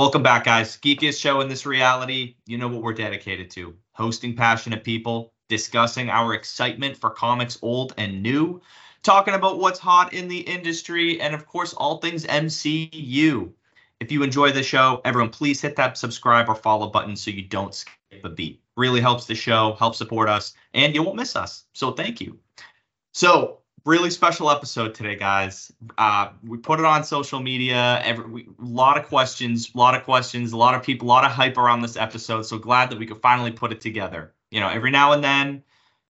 Welcome back, guys. Geekiest show in this reality. You know what we're dedicated to hosting passionate people, discussing our excitement for comics old and new, talking about what's hot in the industry, and of course, all things MCU. If you enjoy the show, everyone, please hit that subscribe or follow button so you don't skip a beat. Really helps the show, helps support us, and you won't miss us. So thank you. So really special episode today, guys. Uh, we put it on social media. Every we, a lot of questions, a lot of questions, a lot of people, a lot of hype around this episode. So glad that we could finally put it together. You know, every now and then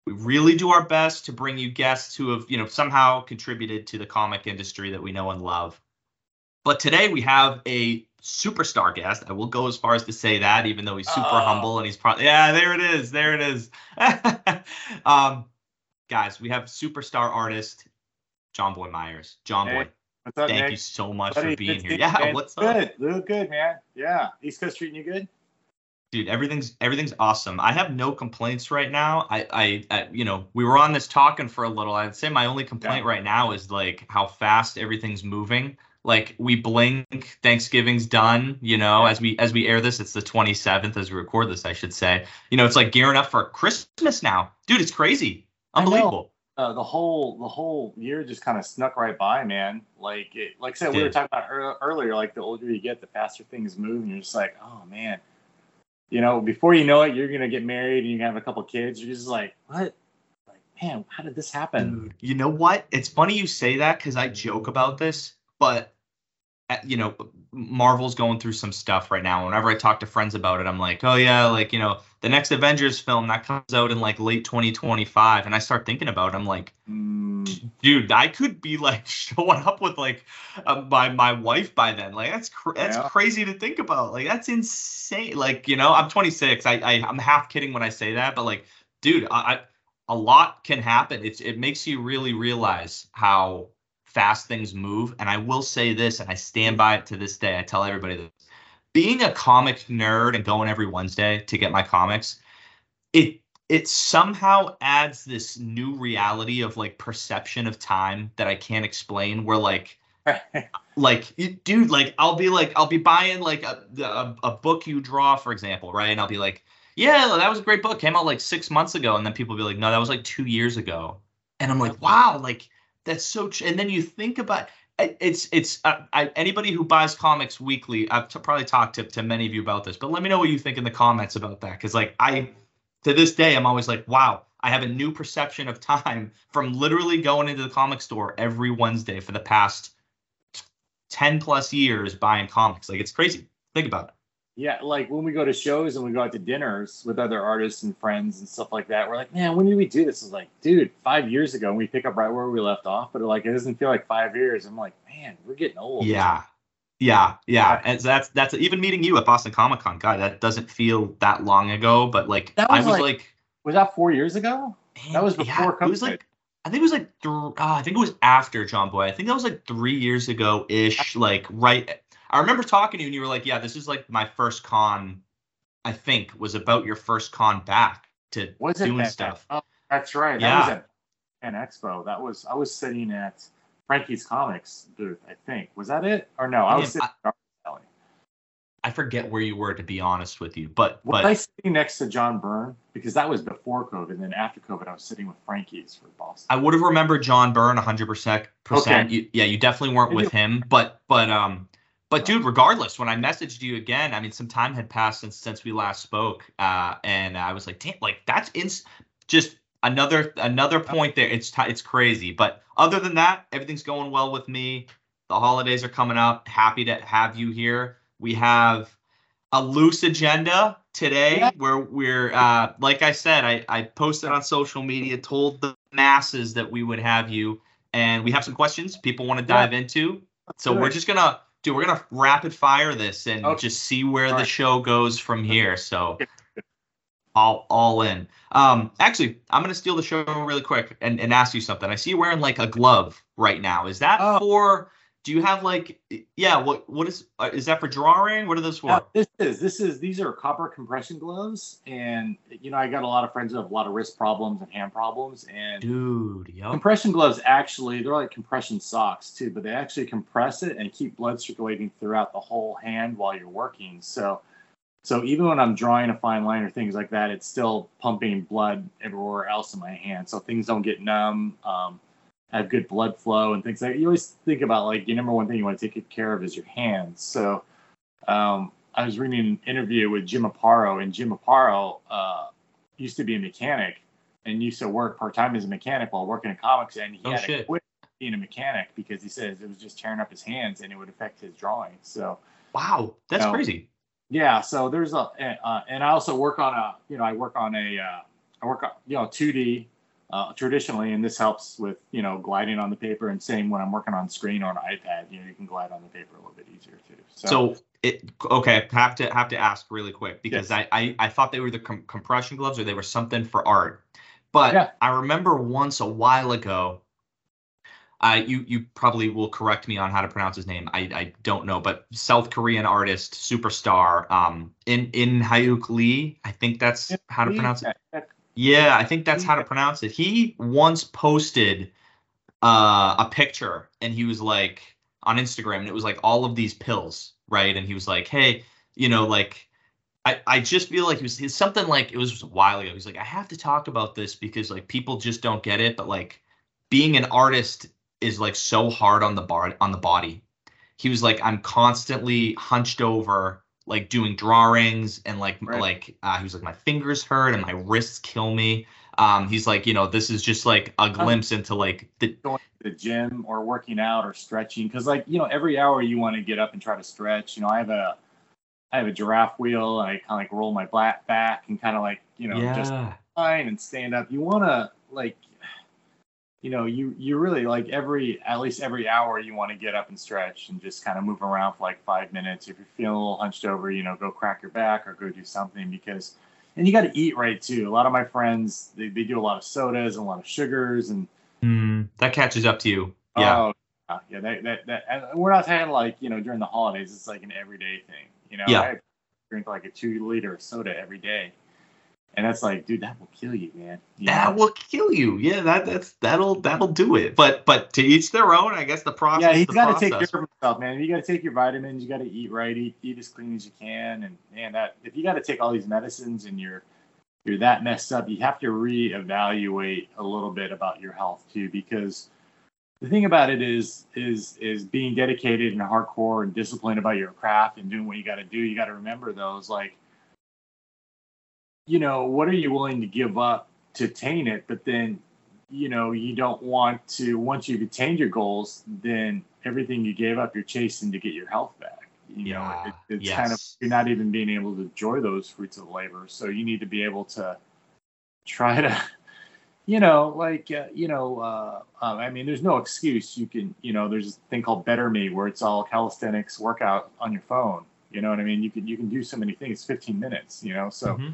we really do our best to bring you guests who have, you know, somehow contributed to the comic industry that we know and love. But today we have a superstar guest. I will go as far as to say that, even though he's super oh. humble and he's probably yeah, there it is, there it is. um, guys, we have superstar artist JonBoy Meyers. John hey, Boy, up, thank Nick? you so much Buddy, for being here. Yeah, man. what's up? Good, good, man. Yeah, East Coast treating you good? Dude, everything's everything's awesome. I have no complaints right now. I, I, I you know, we were on this talking for a little. I'd say my only complaint yeah. right now is like how fast everything's moving. Like we blink, Thanksgiving's done. You know, as we as we air this, it's the 27th as we record this. I should say. You know, it's like gearing up for Christmas now, dude. It's crazy. Unbelievable. Uh, the whole the whole year just kind of snuck right by, man. Like it, like I said, we were talking about earlier. Like the older you get, the faster things move, and you're just like, oh man. You know, before you know it, you're gonna get married and you have a couple kids. You're just like, what? Like, man, how did this happen? Dude, you know what? It's funny you say that because I joke about this, but you know, Marvel's going through some stuff right now. Whenever I talk to friends about it, I'm like, oh yeah, like you know, the next Avengers film that comes out in like late 2025, and I start thinking about it. I'm like, mm. dude, I could be like showing up with like uh, my my wife by then. Like that's cr- that's yeah. crazy to think about. Like that's insane. Like you know, I'm 26. I, I I'm half kidding when I say that, but like, dude, I, I a lot can happen. It's it makes you really realize how fast things move. And I will say this, and I stand by it to this day. I tell everybody this. Being a comic nerd and going every Wednesday to get my comics, it it somehow adds this new reality of like perception of time that I can't explain. Where like like dude like i'll be like i'll be buying like a, a, a book you draw for example right and i'll be like yeah that was a great book came out like six months ago and then people be like no that was like two years ago and i'm like wow like that's so. Ch- and then you think about it's it's uh, I, anybody who buys comics weekly. I've t- probably talked to to many of you about this, but let me know what you think in the comments about that. Because like I, to this day, I'm always like, wow, I have a new perception of time from literally going into the comic store every Wednesday for the past ten plus years buying comics. Like it's crazy. Think about it. Yeah, like when we go to shows and we go out to dinners with other artists and friends and stuff like that, we're like, man, when did we do this? It's like, dude, five years ago, and we pick up right where we left off, but like it doesn't feel like five years. I'm like, man, we're getting old. Yeah, yeah, yeah, and that's that's even meeting you at Boston Comic Con, guy. That doesn't feel that long ago, but like was I was like, like, was that four years ago? Man, that was before. Yeah, it was like I think it was like th- uh, I think it was after JonBoy. I think that was like three years ago ish, like right I remember talking to you and you were like, yeah, this is like my first con, I think, was about your first con back to was doing that, stuff. Oh, that's right. Yeah. That was at an expo. That was I was sitting at Frankie's Comics booth, I think. Was that it? Or no, I was sitting I, I forget where you were to be honest with you, but was but I sitting next to John Byrne because that was before COVID, and then after COVID, I was sitting with Frankie's for Boston. I would have remembered John Byrne 100 percent. Percent. Yeah, you definitely weren't with him, but but um, but dude, regardless, when I messaged you again, I mean, some time had passed since since we last spoke, uh, and I was like, damn, like that's ins- just another another point there. It's t- it's crazy, but other than that, everything's going well with me. The holidays are coming up. Happy to have you here. We have a loose agenda today yeah. where we're uh, like I said, I, I posted on social media, told the masses that we would have you, and we have some questions people want to dive yeah. into. So we're just gonna dude, we're gonna rapid fire this and okay. just see where all the right. show goes from here. So all all in. Um, actually, I'm gonna steal the show really quick and, and ask you something. I see you wearing like a glove right now. Is that oh. for do you have like yeah what what is uh, is that for drawing? What are those for? Yeah, this is this is these are copper compression gloves and you know i got a lot of friends who have a lot of wrist problems and hand problems and dude yep. compression gloves actually they're like compression socks too but they actually compress it and keep blood circulating throughout the whole hand while you're working. So so even when i'm drawing a fine line or things like that it's still pumping blood everywhere else in my hand so things don't get numb um, have good blood flow and things like that. You always think about like your number one thing you want to take care of is your hands. So um, I was reading an interview with Jim Aparo, and Jim Aparo uh, used to be a mechanic and used to work part time as a mechanic while working in comics, and he oh, had shit. to quit being a mechanic because he says it was just tearing up his hands and it would affect his drawing. So wow, that's you know, crazy. Yeah, so there's a uh, and I also work on a you know I work on a uh, I work on you know 2D uh, traditionally, and this helps with you know gliding on the paper. And same when I'm working on screen or an iPad, you know, you can glide on the paper a little bit easier too. So, so it okay. Have to have to ask really quick because yes. I, I I thought they were the com- compression gloves or they were something for art, but yeah. I remember once a while ago. Uh, you you probably will correct me on how to pronounce his name. I, I don't know, but South Korean artist superstar um in InHyuk Lee. I think that's how to pronounce it. Yeah, I think that's how to pronounce it. He once posted uh, a picture and he was like on Instagram and it was like all of these pills, right? And he was like, hey, you know, like I, I just feel like it was it's something like it was a while ago. He's like, I have to talk about this because like people just don't get it, but like being an artist is like so hard on the bar on the body. He was like, I'm constantly hunched over like doing drawings and like right. like uh, he was like my fingers hurt and my wrists kill me. Um, he's like, you know, this is just like a glimpse into like the going to the gym or working out or stretching because like you know every hour you want to get up and try to stretch. You know, I have a I have a giraffe wheel and I kind of like roll my back back and kind of like you know yeah. just fine and stand up. You want to like you know, you you really like every at least every hour you want to get up and stretch and just kind of move around for like five minutes. If you're feeling a little hunched over, you know, go crack your back or go do something because and you got to eat right too. A lot of my friends they, they do a lot of sodas and a lot of sugars and mm, that catches up to you. Yeah. Oh, yeah, that, that, that, and we're not saying like, you know, during the holidays, it's like an everyday thing. You know, yeah. I drink like a two liter soda every day. And that's like, dude, that will kill you, man. You that know? will kill you. Yeah, that that's that'll that'll do it. But but to each their own. I guess the process. Yeah, he's got to take care of himself, man. You got to take your vitamins. You got to eat right. Eat eat as clean as you can. And man, that if you got to take all these medicines and you're you're that messed up, you have to reevaluate a little bit about your health too, because the thing about it is is is being dedicated and hardcore and disciplined about your craft and doing what you got to do. You got to remember those like you know, what are you willing to give up to attain it? But then, you know, you don't want to, once you've attained your goals, then everything you gave up, you're chasing to get your health back. You yeah, know, it, it's yes. kind of, you're not even being able to enjoy those fruits of labor. So you need to be able to try to, you know, like, uh, you know, uh, um, I mean, there's no excuse. You can, you know, there's a thing called Better Me where it's all calisthenics workout on your phone. You know what I mean? You can, you can do so many things, 15 minutes, you know, so, mm-hmm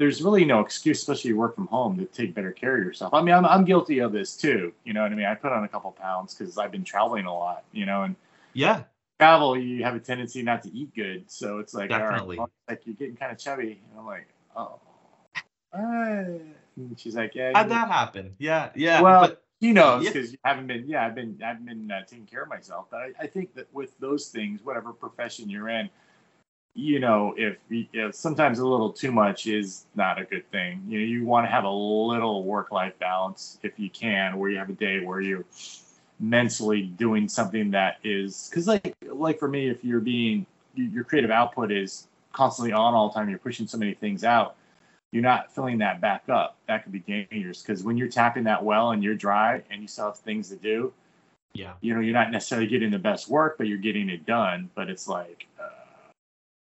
there's really no excuse, especially you work from home, to take better care of yourself. I mean, I'm, I'm guilty of this too. You know what I mean? I put on a couple pounds because I've been traveling a lot, you know, and yeah, travel, you have a tendency not to eat good. So it's like, definitely, right, like you're getting kind of chubby. And I'm like, oh, and she's like, yeah. How'd that happen? Yeah, yeah. Well, but, you know, because yeah. you haven't been, yeah, I've been, I've been uh, taking care of myself. But I, I think that with those things, whatever profession you're in, you know, if, if sometimes a little too much is not a good thing. You know, you want to have a little work-life balance if you can, where you have a day where you're mentally doing something that is, because like like for me, if you're being your creative output is constantly on all the time, you're pushing so many things out, you're not filling that back up. That could be dangerous because when you're tapping that well and you're dry and you still have things to do, yeah, you know, you're not necessarily getting the best work, but you're getting it done. But it's like, uh,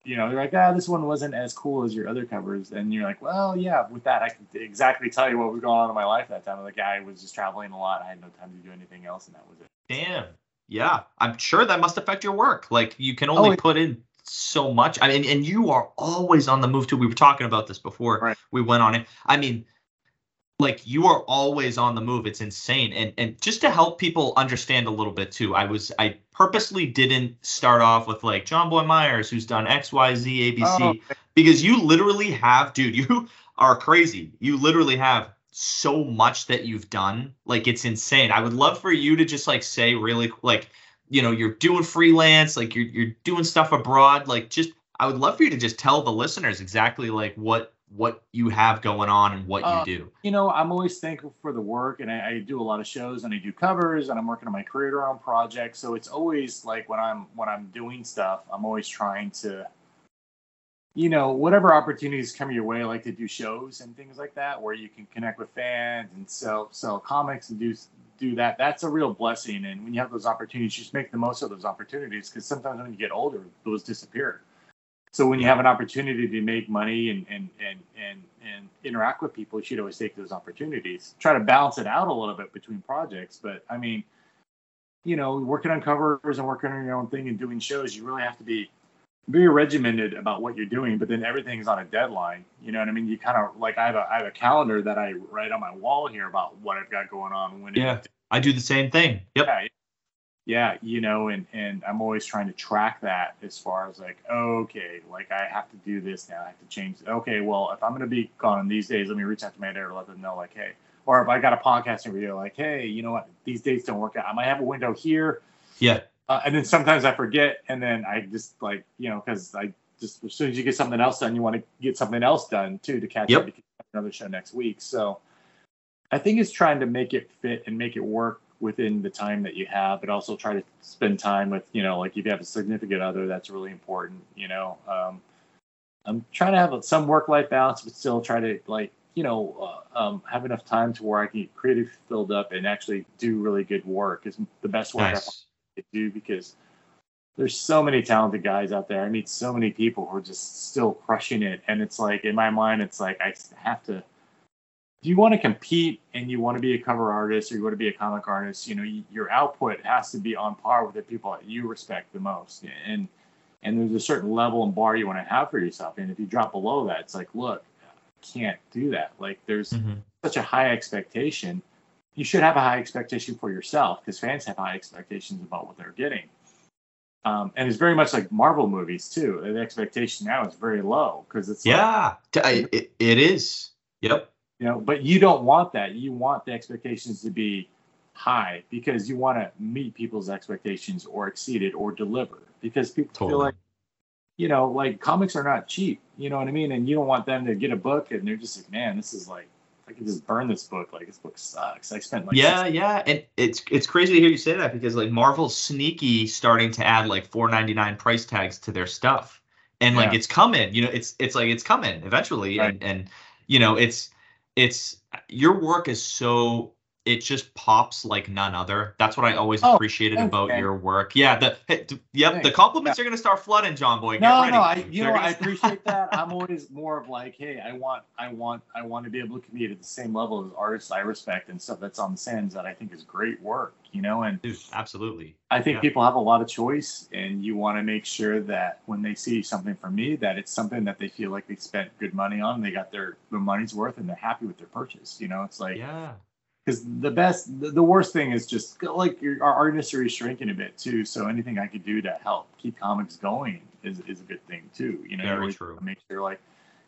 you know, you're like, ah, this one wasn't as cool as your other covers. And you're like, well, yeah, with that, I can exactly tell you what was going on in my life that time. Like, I was just traveling a lot. I had no time to do anything else, and that was it. Damn. Yeah. I'm sure that must affect your work. Like, you can only oh, put in so much. I mean, and you are always on the move too. We were talking about this before right. we went on it. I mean, like you are always on the move. It's insane. And and just to help people understand a little bit too, I was I purposely didn't start off with like JonBoy Meyers, who's done X, Y, Z, ABC, oh. because you literally have, dude, you are crazy. You literally have so much that you've done. Like it's insane. I would love for you to just like say really like, you know, you're doing freelance, like you're you're doing stuff abroad. Like just I would love for you to just tell the listeners exactly like what what you have going on and what uh, you do. You know, I'm always thankful for the work, and I, I, do a lot of shows and I do covers, and I'm working on my creator own projects. So it's always like when I'm when I'm doing stuff, I'm always trying to, you know, whatever opportunities come your way, like to do shows and things like that, where you can connect with fans and sell sell comics and do do that. That's a real blessing. And when you have those opportunities, just make the most of those opportunities because sometimes when you get older, those disappear. So when you have an opportunity to make money and and and and and interact with people, you should always take those opportunities. Try to balance it out a little bit between projects, but I mean, you know, working on covers and working on your own thing and doing shows, you really have to be very regimented about what you're doing. But then everything's on a deadline. You know what I mean? You kind of like I have a I have a calendar that I write on my wall here about what I've got going on. When yeah, I do the same thing. Yep. Yeah, yeah, you know, and and I'm always trying to track that as far as like, okay, like I have to do this now. I have to change. Okay, well, if I'm gonna be gone these days, let me reach out to my editor, let them know, like, hey, or if I got a podcasting video, like, hey, you know what, these dates don't work out. I might have a window here. Yeah. Uh, and then sometimes I forget, and then I just like, you know, because I just as soon as you get something else done, you want to get something else done too to catch yep. up to another show next week. So I think it's trying to make it fit and make it work within the time that you have, but also try to spend time with, you know, like if you have a significant other, that's really important, you know. Um, I'm trying to have some work life balance, but still try to like, you know, uh, um, have enough time to where I can get creative filled up and actually do really good work is the best work nice. I can do because there's so many talented guys out there. I meet so many people who are just still crushing it. And it's like, in my mind, it's like, I have to, if you want to compete and you want to be a cover artist or you want to be a comic artist, you know, your output has to be on par with the people that you respect the most. And and there's a certain level and bar you want to have for yourself. And if you drop below that, it's like, look, I can't do that. Like there's mm-hmm. such a high expectation. You should have a high expectation for yourself because fans have high expectations about what they're getting. Um, and it's very much like Marvel movies too. The expectation now is very low because it's yeah, like, it, it is. Yep you know but you don't want that you want the expectations to be high because you want to meet people's expectations or exceed it or deliver because people totally. feel like you know like comics are not cheap you know what i mean and you don't want them to get a book and they're just like man this is like I can just burn this book. Like this book sucks. I spent like yeah, yeah, and it's it's crazy to hear you say that because like Marvel's sneaky starting to add like four ninety nine price tags to their stuff, and like yeah. it's coming. You know, it's it's like it's coming eventually, right. and and you know it's it's your work is so it just pops like none other. That's what I always oh, appreciated about your work. Yeah, the yep, thanks. the compliments yeah. are gonna start flooding, JonBoy. Get no, ready. no, I you They're know I appreciate that. I'm always more of like, hey, I want, I want, I want to be able to compete at the same level as artists I respect and stuff that's on the sands that I think is great work. You know, and Dude, absolutely. I think yeah. people have a lot of choice, and you want to make sure that when they see something from me, that it's something that they feel like they spent good money on, they got their their money's worth, and they're happy with their purchase. You know, it's like yeah because the best the, worst thing is just like our art industry is shrinking a bit too so anything i could do to help keep comics going is, is a good thing too you know Very true. make sure like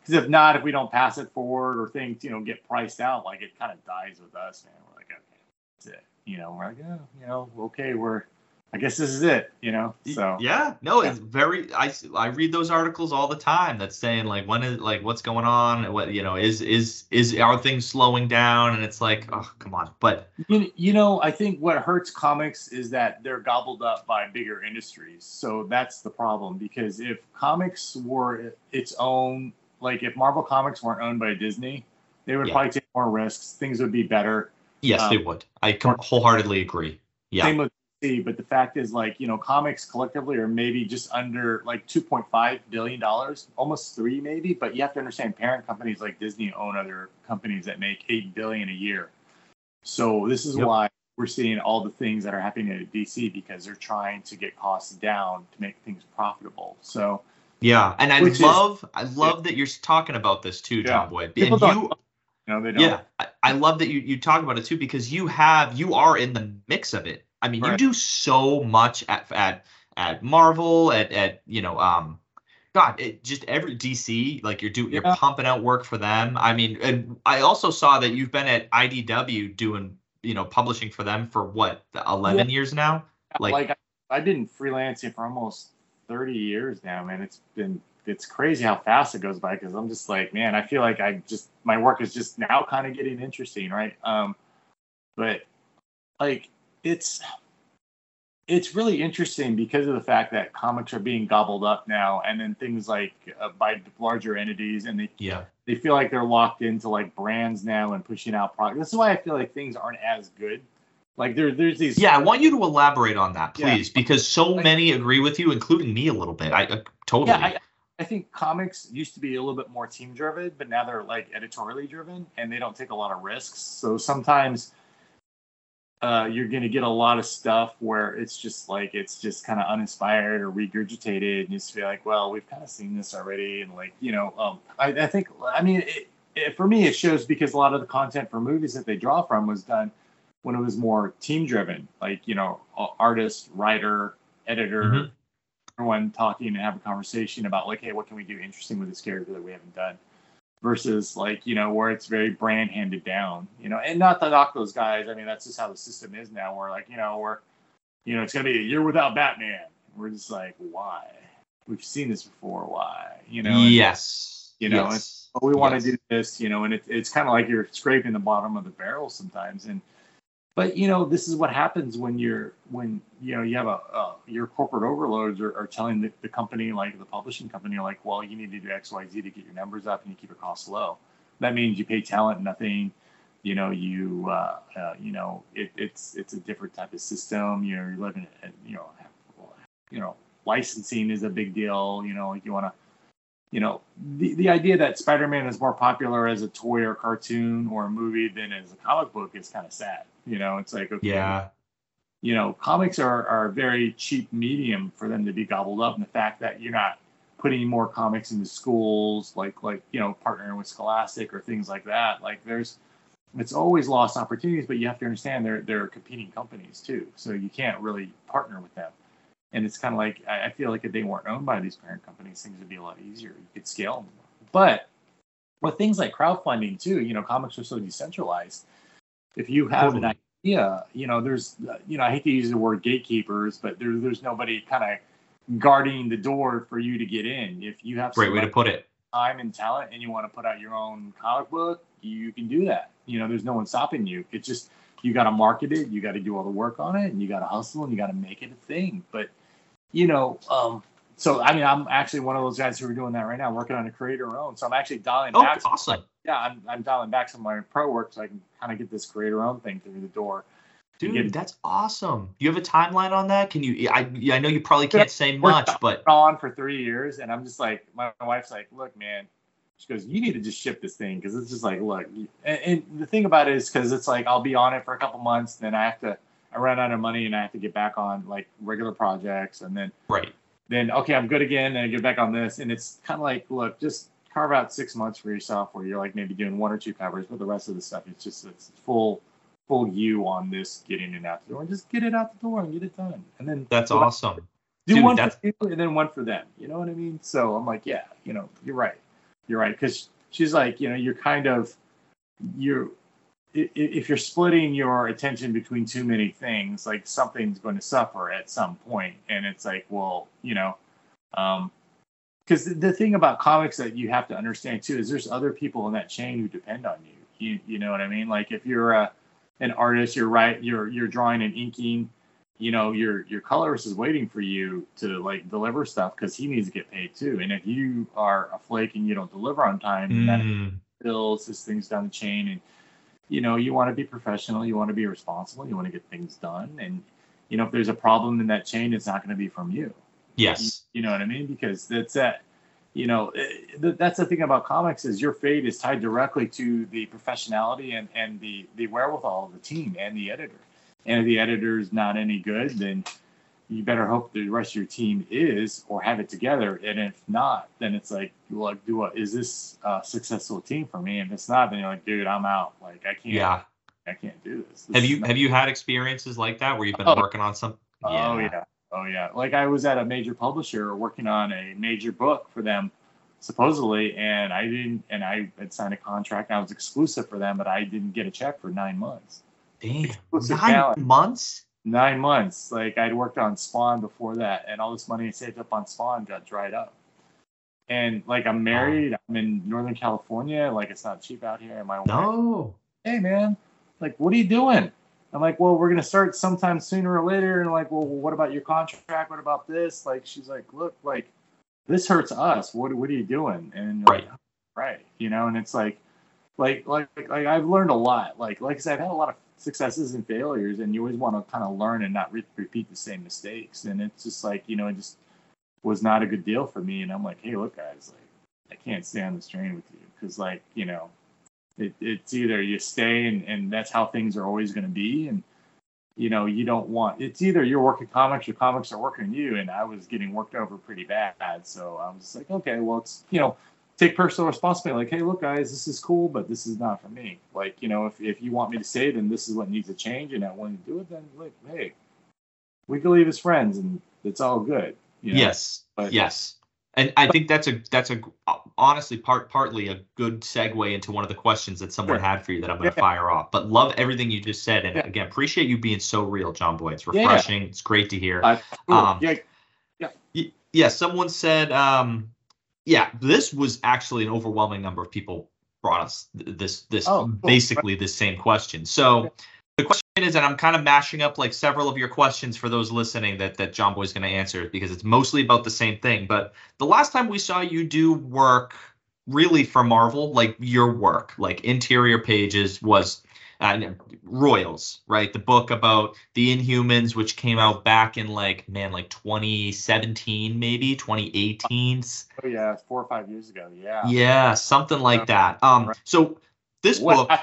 because if not if we don't pass it forward or things you know get priced out like it kind of dies with us man we're like okay that's it you know we're like oh you know okay we're I guess this is it, you know. So yeah, no, it's very. I I read those articles all the time that's saying like when is like what's going on, what you know is is is are things slowing down, and it's like oh come on, but you, you know I think what hurts comics is that they're gobbled up by bigger industries, so that's the problem because if comics were its own, like if Marvel Comics weren't owned by Disney, they would yeah. probably take more risks, things would be better. Yes, um, they would. I wholeheartedly agree. Yeah. Same with see, but the fact is, like, you know, comics collectively are maybe just under like 2.5 billion dollars, almost three maybe. But you have to understand, parent companies like Disney own other companies that make eight billion a year. So this is yep. why we're seeing all the things that are happening at DC because they're trying to get costs down to make things profitable. So yeah, and I love is, I love yeah. that you're talking about this too, John yeah. Boyd. And you You know, they don't. Yeah, I, I love that you you talk about it too because you have you are in the mix of it. I mean, right. you do so much at at at Marvel at at you know um God, it just every DC, like you're doing, you're pumping out work for them. I mean, and I also saw that you've been at IDW doing, you know, publishing for them for what, 11 yeah. years now? Like, like I've been freelancing for almost 30 years now, man. It's been, it's crazy how fast it goes by because I'm just like, man, I feel like I just, my work is just now kind of getting interesting, right? Um, but like, it's, it's really interesting because of the fact that comics are being gobbled up now, and then things like uh, by larger entities, and they yeah they feel like they're locked into like brands now and pushing out products. This is why I feel like things aren't as good. Like there, there's these. Yeah, I want you to elaborate on that, please, yeah. because so like, many agree with you, including me a little bit. I uh, totally. Yeah, I, I think comics used to be a little bit more team driven, but now they're like editorially driven, and they don't take a lot of risks. So sometimes uh, you're going to get a lot of stuff where it's just like it's just kind of uninspired or regurgitated, and you just feel like, well, we've kind of seen this already, and like you know, um, I, I think, I mean, it, it, for me, it shows because a lot of the content for movies that they draw from was done when it was more team driven, like you know, artist, writer, editor, mm-hmm. everyone talking and have a conversation about like, hey, what can we do interesting with this character that we haven't done versus like you know where it's very brand handed down you know and not to knock those guys i mean that's just how the system is now where like you know we're you know it's gonna be a year without batman we're just like why we've seen this before why you know yes you know yes. we want to yes. do this you know and it, it's kind of like you're scraping the bottom of the barrel sometimes and but you know this is what happens when you're when you know you have a, your corporate overloads are, are telling the, the, company like the publishing company like well you need to do x y z to get your numbers up and you keep your costs low. That means you pay talent nothing. You know you uh, uh, you know it, it's it's a different type of system. You know you're living you know you know licensing is a big deal. You know like you want to you know, the, the idea that Spider-Man is more popular as a toy or cartoon or a movie than as a comic book is kind of sad. You know, it's like okay, yeah, you know, comics are are a very cheap medium for them to be gobbled up, and the fact that you're not putting more comics into schools, like like you know, partnering with Scholastic or things like that, like there's it's always lost opportunities, but you have to understand they're they're competing companies too, so you can't really partner with them. And it's kind of like I feel like if they weren't owned by these parent companies, things would be a lot easier. You could scale them. But with things like crowdfunding too, you know, comics are so decentralized. If you have totally. an idea, you know, there's, you know, I hate to use the word gatekeepers, but there, there's nobody kind of guarding the door for you to get in. If you have great way to put it, time and talent, and you want to put out your own comic book, you can do that. You know, there's no one stopping you. It's just you got to market it, you got to do all the work on it, and you got to hustle and you got to make it a thing. But you know, um, so I mean, I'm actually one of those guys who are doing that right now, working on a creator own. So I'm actually dialing oh, back. awesome. Some, yeah, I'm, I'm dialing back some of my pro work so I can kind of get this creator own thing through the door. Dude, get, that's awesome. Do You have a timeline on that? Can you? I I know you probably can't say much, but on for three years, and I'm just like, my wife's like, look, man. She goes, you need to just ship this thing because it's just like, look. And, and the thing about it is because it's like I'll be on it for a couple months, then I have to I ran out of money and I have to get back on like regular projects and then right. then okay I'm good again and I get back on this and it's kind of like look just carve out six months for yourself where you're like maybe doing one or two covers but the rest of the stuff it's just it's full full you on this getting it out the door. And just get it out the door and get it done. And then that's awesome. do Dude, one that's... for you and then one for them you know what I mean? So I'm like yeah you know you're right. You're right because she's like you know you're kind of you're if you're splitting your attention between too many things, like something's going to suffer at some point. And it's like, well, you know, because um, the thing about comics that you have to understand too is there's other people in that chain who depend on you. You you know what I mean? Like if you're a an artist, you're right, you're you're drawing and inking. You know, your your colorist is waiting for you to like deliver stuff because he needs to get paid too. And if you are a flake and you don't deliver on time, mm. that bills his things down the chain and you know, you want to be professional, you want to be responsible, you want to get things done. And, you know, if there's a problem in that chain, it's not going to be from you. Yes. You, you know what I mean? Because that's that, you know, it, eh, that's the thing about comics is your fate is tied directly to the professionality and, and the, the wherewithal of the team and the editor. And if the editor is not any good, then, you better hope the rest of your team is or have it together. And if not, then it's like, like, do what is this a successful team for me? And if it's not, then you're like, dude, I'm out. Like I can't. Yeah. I can't do this. this have you have you had experiences like that where you've been oh, working on some? Oh, yeah. Oh yeah. Oh yeah. Like I was at a major publisher working on a major book for them, supposedly, and I didn't. And I had signed a contract. And I was exclusive for them, but I didn't get a check for nine months. Damn. Nine talent. months nine months. Like I'd worked on Spawn before that, and all this money I saved up on Spawn got dried up. And like I'm married, I'm in Northern California. Like it's not cheap out here. And my wife, no, hey man, like what are you doing? I'm like, well, we're gonna start sometime sooner or later. And like, well, what about your contract? What about this? Like, she's like, look, like this hurts us. What what are you doing? And right, like, right, you know. And it's like, like, like, like I've learned a lot. Like, like I said, I've had a lot of successes and failures, and you always want to kind of learn and not re- repeat the same mistakes. And it's just like you know, it just was not a good deal for me. And I'm like, hey, look, guys, like I can't stay on this train with you because like you know, it, it's either you stay and, and that's how things are always going to be, and you know, you don't want it's either you're working comics or comics are working you. And I was getting worked over pretty bad, so I was like, okay, well, it's you know take personal responsibility. Like, hey, look, guys, this is cool, but this is not for me. Like, you know, if, if you want me to say, it then this is what needs to change, and I want to do it, then like, hey, we can leave as friends, and it's all good. You know? Yes. But, yes. And I think that's a that's a honestly part partly a good segue into one of the questions that someone sure. had for you that I'm going to yeah. fire off. But love everything you just said, and yeah. again, appreciate you being so real, JonBoy. It's refreshing. Yeah. It's great to hear. Uh, cool. um, yeah. Yeah. Yeah. Someone said, um, yeah, this was actually an overwhelming number of people brought us this this oh, cool. basically the same question. So the question is, and I'm kind of mashing up like several of your questions for those listening that that JonBoy's going to answer because it's mostly about the same thing. But the last time we saw you do work really for Marvel, like your work, like interior pages, was uh, Royals, right? The book about the Inhumans, which came out back in like man, like 2017, maybe 2018. Oh yeah, four or five years ago. Yeah. Yeah, something like that. Um, so this what book.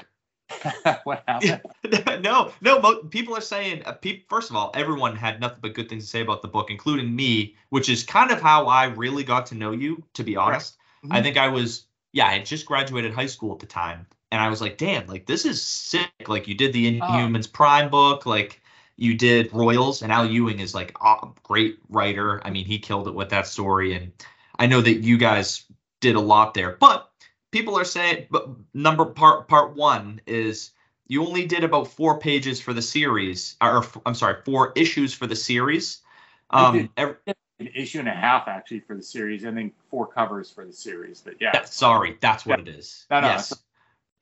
what happened? no, no. People are saying. Uh, pe- first of all, everyone had nothing but good things to say about the book, including me, which is kind of how I really got to know you. To be honest, right. mm-hmm. I think I was. Yeah, I had just graduated high school at the time, and I was like, damn, like this is sick. Like you did the oh. Inhumans oh. Prime book, like you did Royals, and Al Ewing is like a great writer. I mean, he killed it with that story, and I know that you guys did a lot there. But people are saying, but number part part one is you only did about four pages for the series, or I'm sorry, four issues for the series. Um, every, an issue and a half actually for the series, and then four covers for the series. But yeah, sorry, that's what yeah. it is. No, no, yes.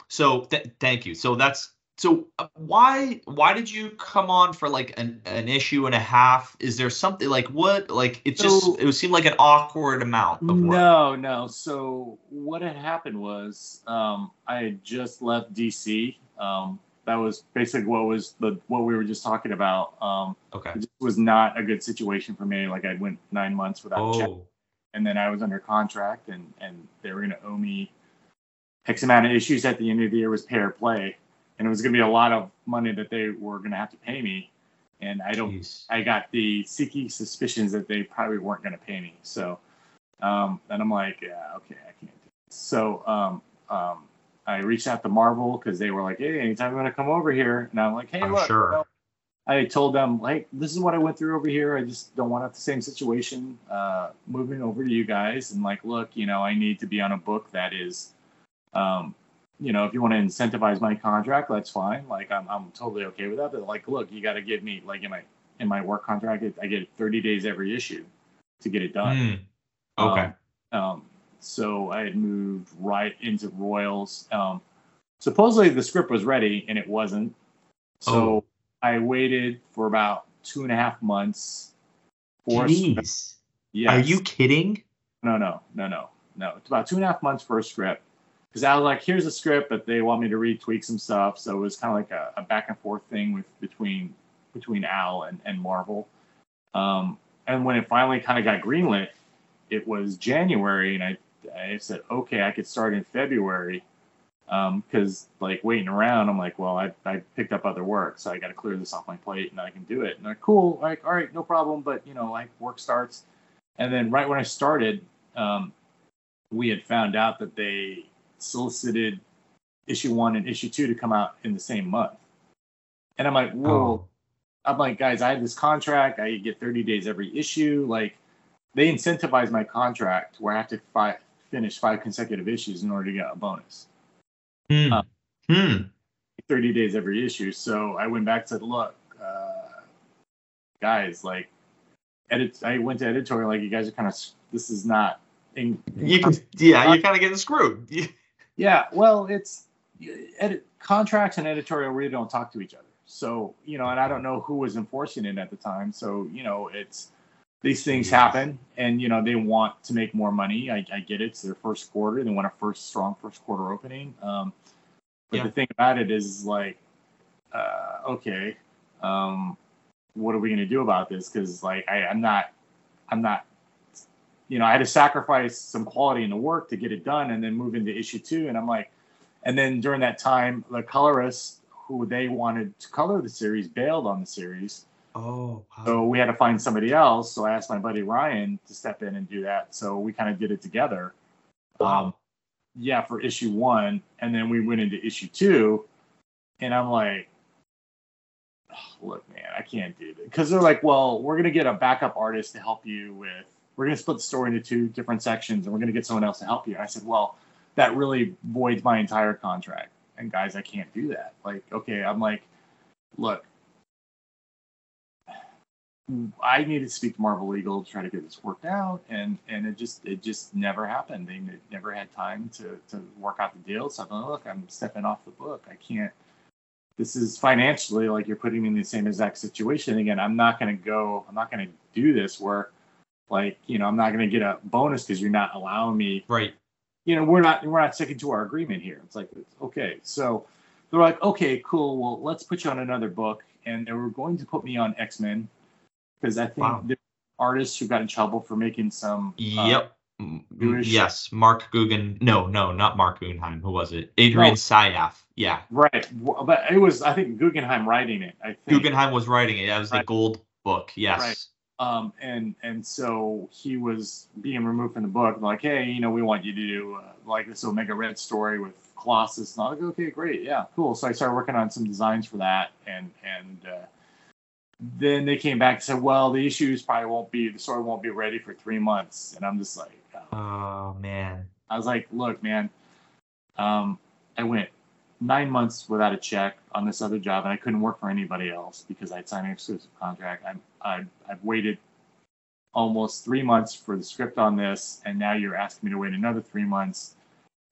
So th- thank you. So that's so uh, why why did you come on for like an, an issue and a half? Is there something like what like it just so, it would seem like an awkward amount of work. No, no. So what had happened was um, I had just left DC. Um, that was basically what was the what we were just talking about. Um, okay. It was not a good situation for me. Like I went nine months without oh. check, and then I was under contract, and and they were going to owe me X amount of issues at the end of the year was pay or play, and it was going to be a lot of money that they were going to have to pay me. And I don't, Jeez. I got the seeking suspicions that they probably weren't going to pay me. So, um, and I'm like, yeah, okay, I can't do this. So, um, um, I reached out to Marvel because they were like, hey, anytime you want to come over here, and I'm like, hey, I'm look, sure. You know, I told them, like, this is what I went through over here. I just don't want to have the same situation uh, moving over to you guys. And like, look, you know, I need to be on a book that is um, you know, if you want to incentivize my contract, that's fine. Like I'm, I'm totally okay with that. But like, look, you got to give me like in my in my work contract, I get 30 days every issue to get it done. Mm. Okay. Um, um, so I had moved right into Royals. Um, supposedly the script was ready and it wasn't. So oh. I waited for about two and a half months. For Jeez. Yes. Are you kidding? No, no, no, no, no. It's about two and a half months for a script because I was like, here's a script, but they want me to retweak some stuff. So it was kind of like a, a, back and forth thing with between between Al and, and Marvel. Um, and when it finally kind of got greenlit, it was January, and I I said, okay, I could start in February. because um, like waiting around, I'm like, well, I, I picked up other work, so I got to clear this off my plate and I can do it. And they're cool, like, all right, no problem. But you know, like work starts, and then right when I started, um, we had found out that they solicited issue one and issue two to come out in the same month. And I'm like, whoa. Oh. I'm like, guys, I have this contract. I get 30 days every issue. Like, they incentivize my contract where I have to fi- finish five consecutive issues in order to get a bonus. Hmm. Um, hmm. 30 days every issue. So I went back and said, look, uh, guys, like, edit. I went to editorial, like, you guys are kind of, this is not. In, you can, yeah, you're kind of getting screwed. yeah, well, it's edit contracts and editorial really don't talk to each other. So, you know, and I don't know who was enforcing it at the time. So, you know, it's these things happen and, you know, they want to make more money. I, I get it. It's their first quarter. They want a first strong first quarter opening. Um, but yeah. the thing about it is like, uh, okay, um, what are we going to do about this? Cause like, I, I'm not, I'm not, you know, I had to sacrifice some quality in the work to get it done and then move into issue two. And I'm like, and then during that time, the colorist who they wanted to color the series bailed on the series. Oh. Wow. So we had to find somebody else. So I asked my buddy Ryan to step in and do that. So we kind of did it together. Wow. Um, yeah, for issue one, and then we went into issue two, and I'm like, oh, look, man, I can't do this because they're like, well, we're gonna get a backup artist to help you with. We're gonna split the story into two different sections, and we're gonna get someone else to help you. I said, well, that really voids my entire contract. And guys, I can't do that. Like, okay, I'm like, look, I needed to speak to Marvel Legal to try to get this worked out, and and it just it just never happened. They never had time to to work out the deal. So I'm like, look, I'm stepping off the book. I can't. This is financially like you're putting me in the same exact situation again. I'm not going to go. I'm not going to do this where, like, you know, I'm not going to get a bonus because you're not allowing me right you know, we're not we're not sticking to our agreement here. It's like okay, so they're like, okay, cool. Well, let's put you on another book, and they were going to put me on X Men because I think wow. the artists who got in trouble for making some. Uh, yep. Uh, yes, Mark Guggen. No, no, not Mark Guggenheim. Who was it? Adrian no. Syaf. Yeah. Right, but it was I think Guggenheim writing it. I think Guggenheim was writing it. That was right. the gold book. Yes. Um, and and so he was being removed from the book. Like, hey, you know, we want you to do uh, like this Omega Red story with Colossus. And I was like, okay, great, yeah, cool. So I started working on some designs for that, and and uh, then they came back and said, well, the issues probably won't be the story won't be ready for three months. And I'm just like, oh, oh man. I was like, look, man, um, I went nine months without a check on this other job, and I couldn't work for anybody else because I'd signed an exclusive contract. I'm, I, I've waited almost three months for the script on this, and now you're asking me to wait another three months.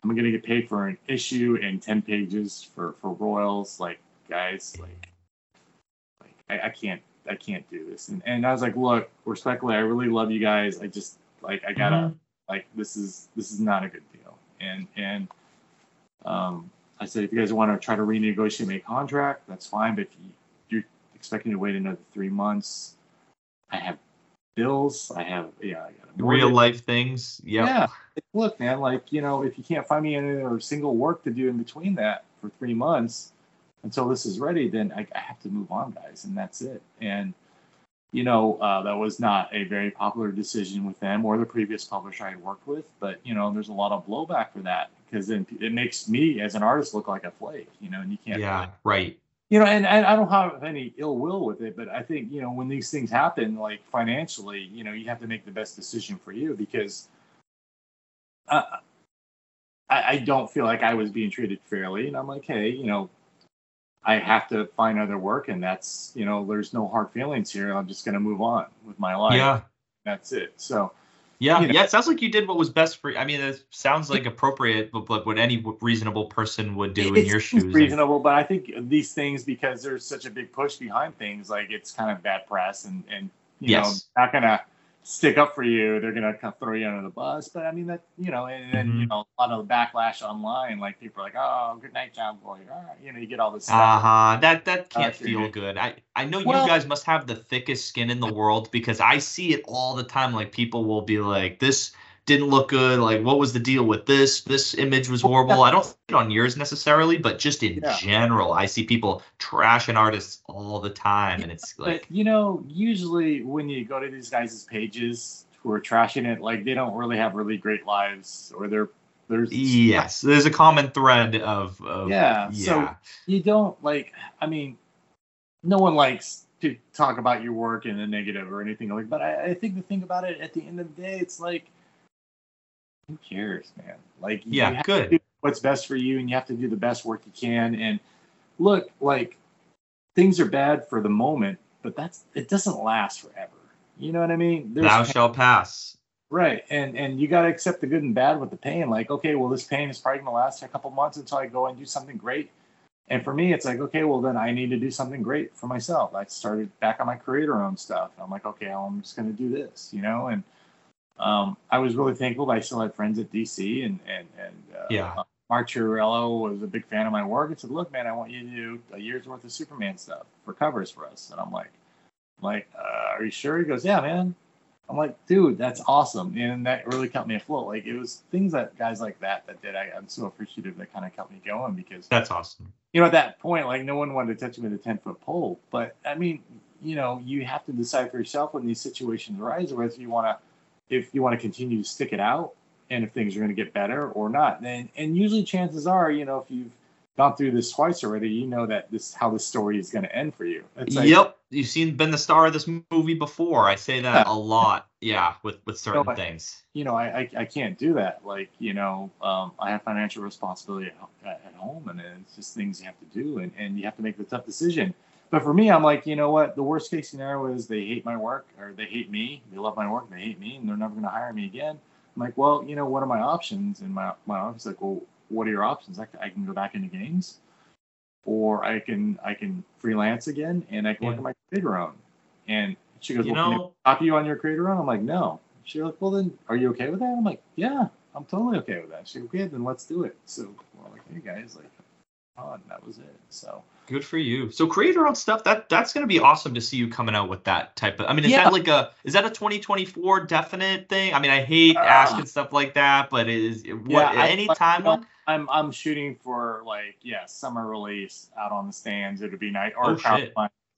I'm going to get paid for an issue and 10 pages for, for royals. Like, guys, like, like I, I can't, I can't do this. And, and I was like, look, respectfully, I really love you guys. I just, like, I gotta, mm-hmm. like, this is, this is not a good deal. And, and, um, I said, if you guys want to try to renegotiate my contract, that's fine. But if you, you're expecting to wait another three months, I have bills. I have yeah, I real life things. Yep. Yeah. Look, man, like you know, if you can't find me any other single work to do in between that for three months until this is ready, then I, I have to move on, guys, and that's it. And you know, uh, that was not a very popular decision with them or the previous publisher I had worked with. But you know, there's a lot of blowback for that because then it makes me as an artist look like a flake, you know, and you can't. Yeah, really, right. You know, and, and I don't have any ill will with it, but I think you know when these things happen, like financially, you know, you have to make the best decision for you because. Uh, I, I don't feel like I was being treated fairly, and I'm like, hey, you know, I have to find other work, and that's you know, there's no hard feelings here. I'm just gonna move on with my life. Yeah, that's it. So. Yeah, you know, yeah. It sounds like you did what was best for. I mean, it sounds like appropriate, but, but what any reasonable person would do in your shoes. Reasonable, but I think these things because there's such a big push behind things, like it's kind of bad press, and and you yes. know, not gonna stick up for you, they're gonna kind of throw you under the bus. But I mean that you know, and then mm-hmm. you know a lot of the backlash online, like people are like, oh, good night, JonBoy. Right, you know, you get all this stuff. Uh huh. That that can't uh, feel good. I I know well, you guys must have the thickest skin in the world because I see it all the time. Like people will be like, this didn't look good. Like, what was the deal with this? This image was horrible. I don't on yours necessarily, but just in yeah. general, I see people trashing artists all the time, and it's like, but, you know, usually when you go to these guys' pages who are trashing it, like they don't really have really great lives, or they're there's yes, there's a common thread of, of yeah, yeah. So you don't like. I mean, no one likes to talk about your work in a negative or anything like. But I, I think the thing about it, at the end of the day, it's like, who cares, man? Like, yeah, good. what's best for you, and you have to do the best work you can. And look, like, things are bad for the moment, but that's it doesn't last forever. You know what I mean? There's Thou shall pass. Right, and and you got to accept the good and bad with the pain. Like, okay, well, this pain is probably gonna last a couple months until I go and do something great and for me, it's like, okay, well, then I need to do something great for myself. I started back on my creator owned stuff. I'm like, okay, well, I'm just going to do this, you know? And um, I was really thankful that I still had friends at DC and, and, and uh, yeah. Mark Chiarello was a big fan of my work and said, look, man, I want you to do a year's worth of Superman stuff for covers for us. And I'm like, I'm like, uh, are you sure? He goes, yeah, man. I'm like, dude, that's awesome. And that really kept me afloat. Like it was things that guys like that that did. I, am so appreciative that kind of kept me going because that's awesome. You know, at that point, like no one wanted to touch me with a 10 foot pole. But I mean, you know, you have to decide for yourself when these situations arise whether you want to, if you want to continue to stick it out and if things are going to get better or not. And, and usually chances are, you know, if you've gone through this twice already, you know that this how this story is going to end for you. Like, yep, you've seen been the star of this movie before. I say that a lot. Yeah, with with certain know, things. You know, I, I, I can't do that. Like you know, um, I have financial responsibility at, at home, and it's just things you have to do, and and you have to make the tough decision. But for me, I'm like, you know what? The worst case scenario is they hate my work, or they hate me. They love my work, they hate me, and they're never going to hire me again. I'm like, well, you know, what are my options? And my my office like, well, what are your options? I, I can go back into games, or I can I can freelance again and I can yeah. work on my creator own. And she goes, you well, know, can I copy you on your creator own? I'm like, no. She's like, well then, are you okay with that? I'm like, yeah, I'm totally okay with that. She's like, okay, then let's do it. So we're like, hey guys, like, on, that was it. So Good for you. So creator own stuff that that's going to be awesome to see you coming out with that type of. I mean, is yeah. that like a is that a 2024 definite thing? I mean, I hate uh, asking stuff like that, but is what yeah, any timeline? I'm I'm shooting for like yeah summer release out on the stands. It'd be nice or oh, so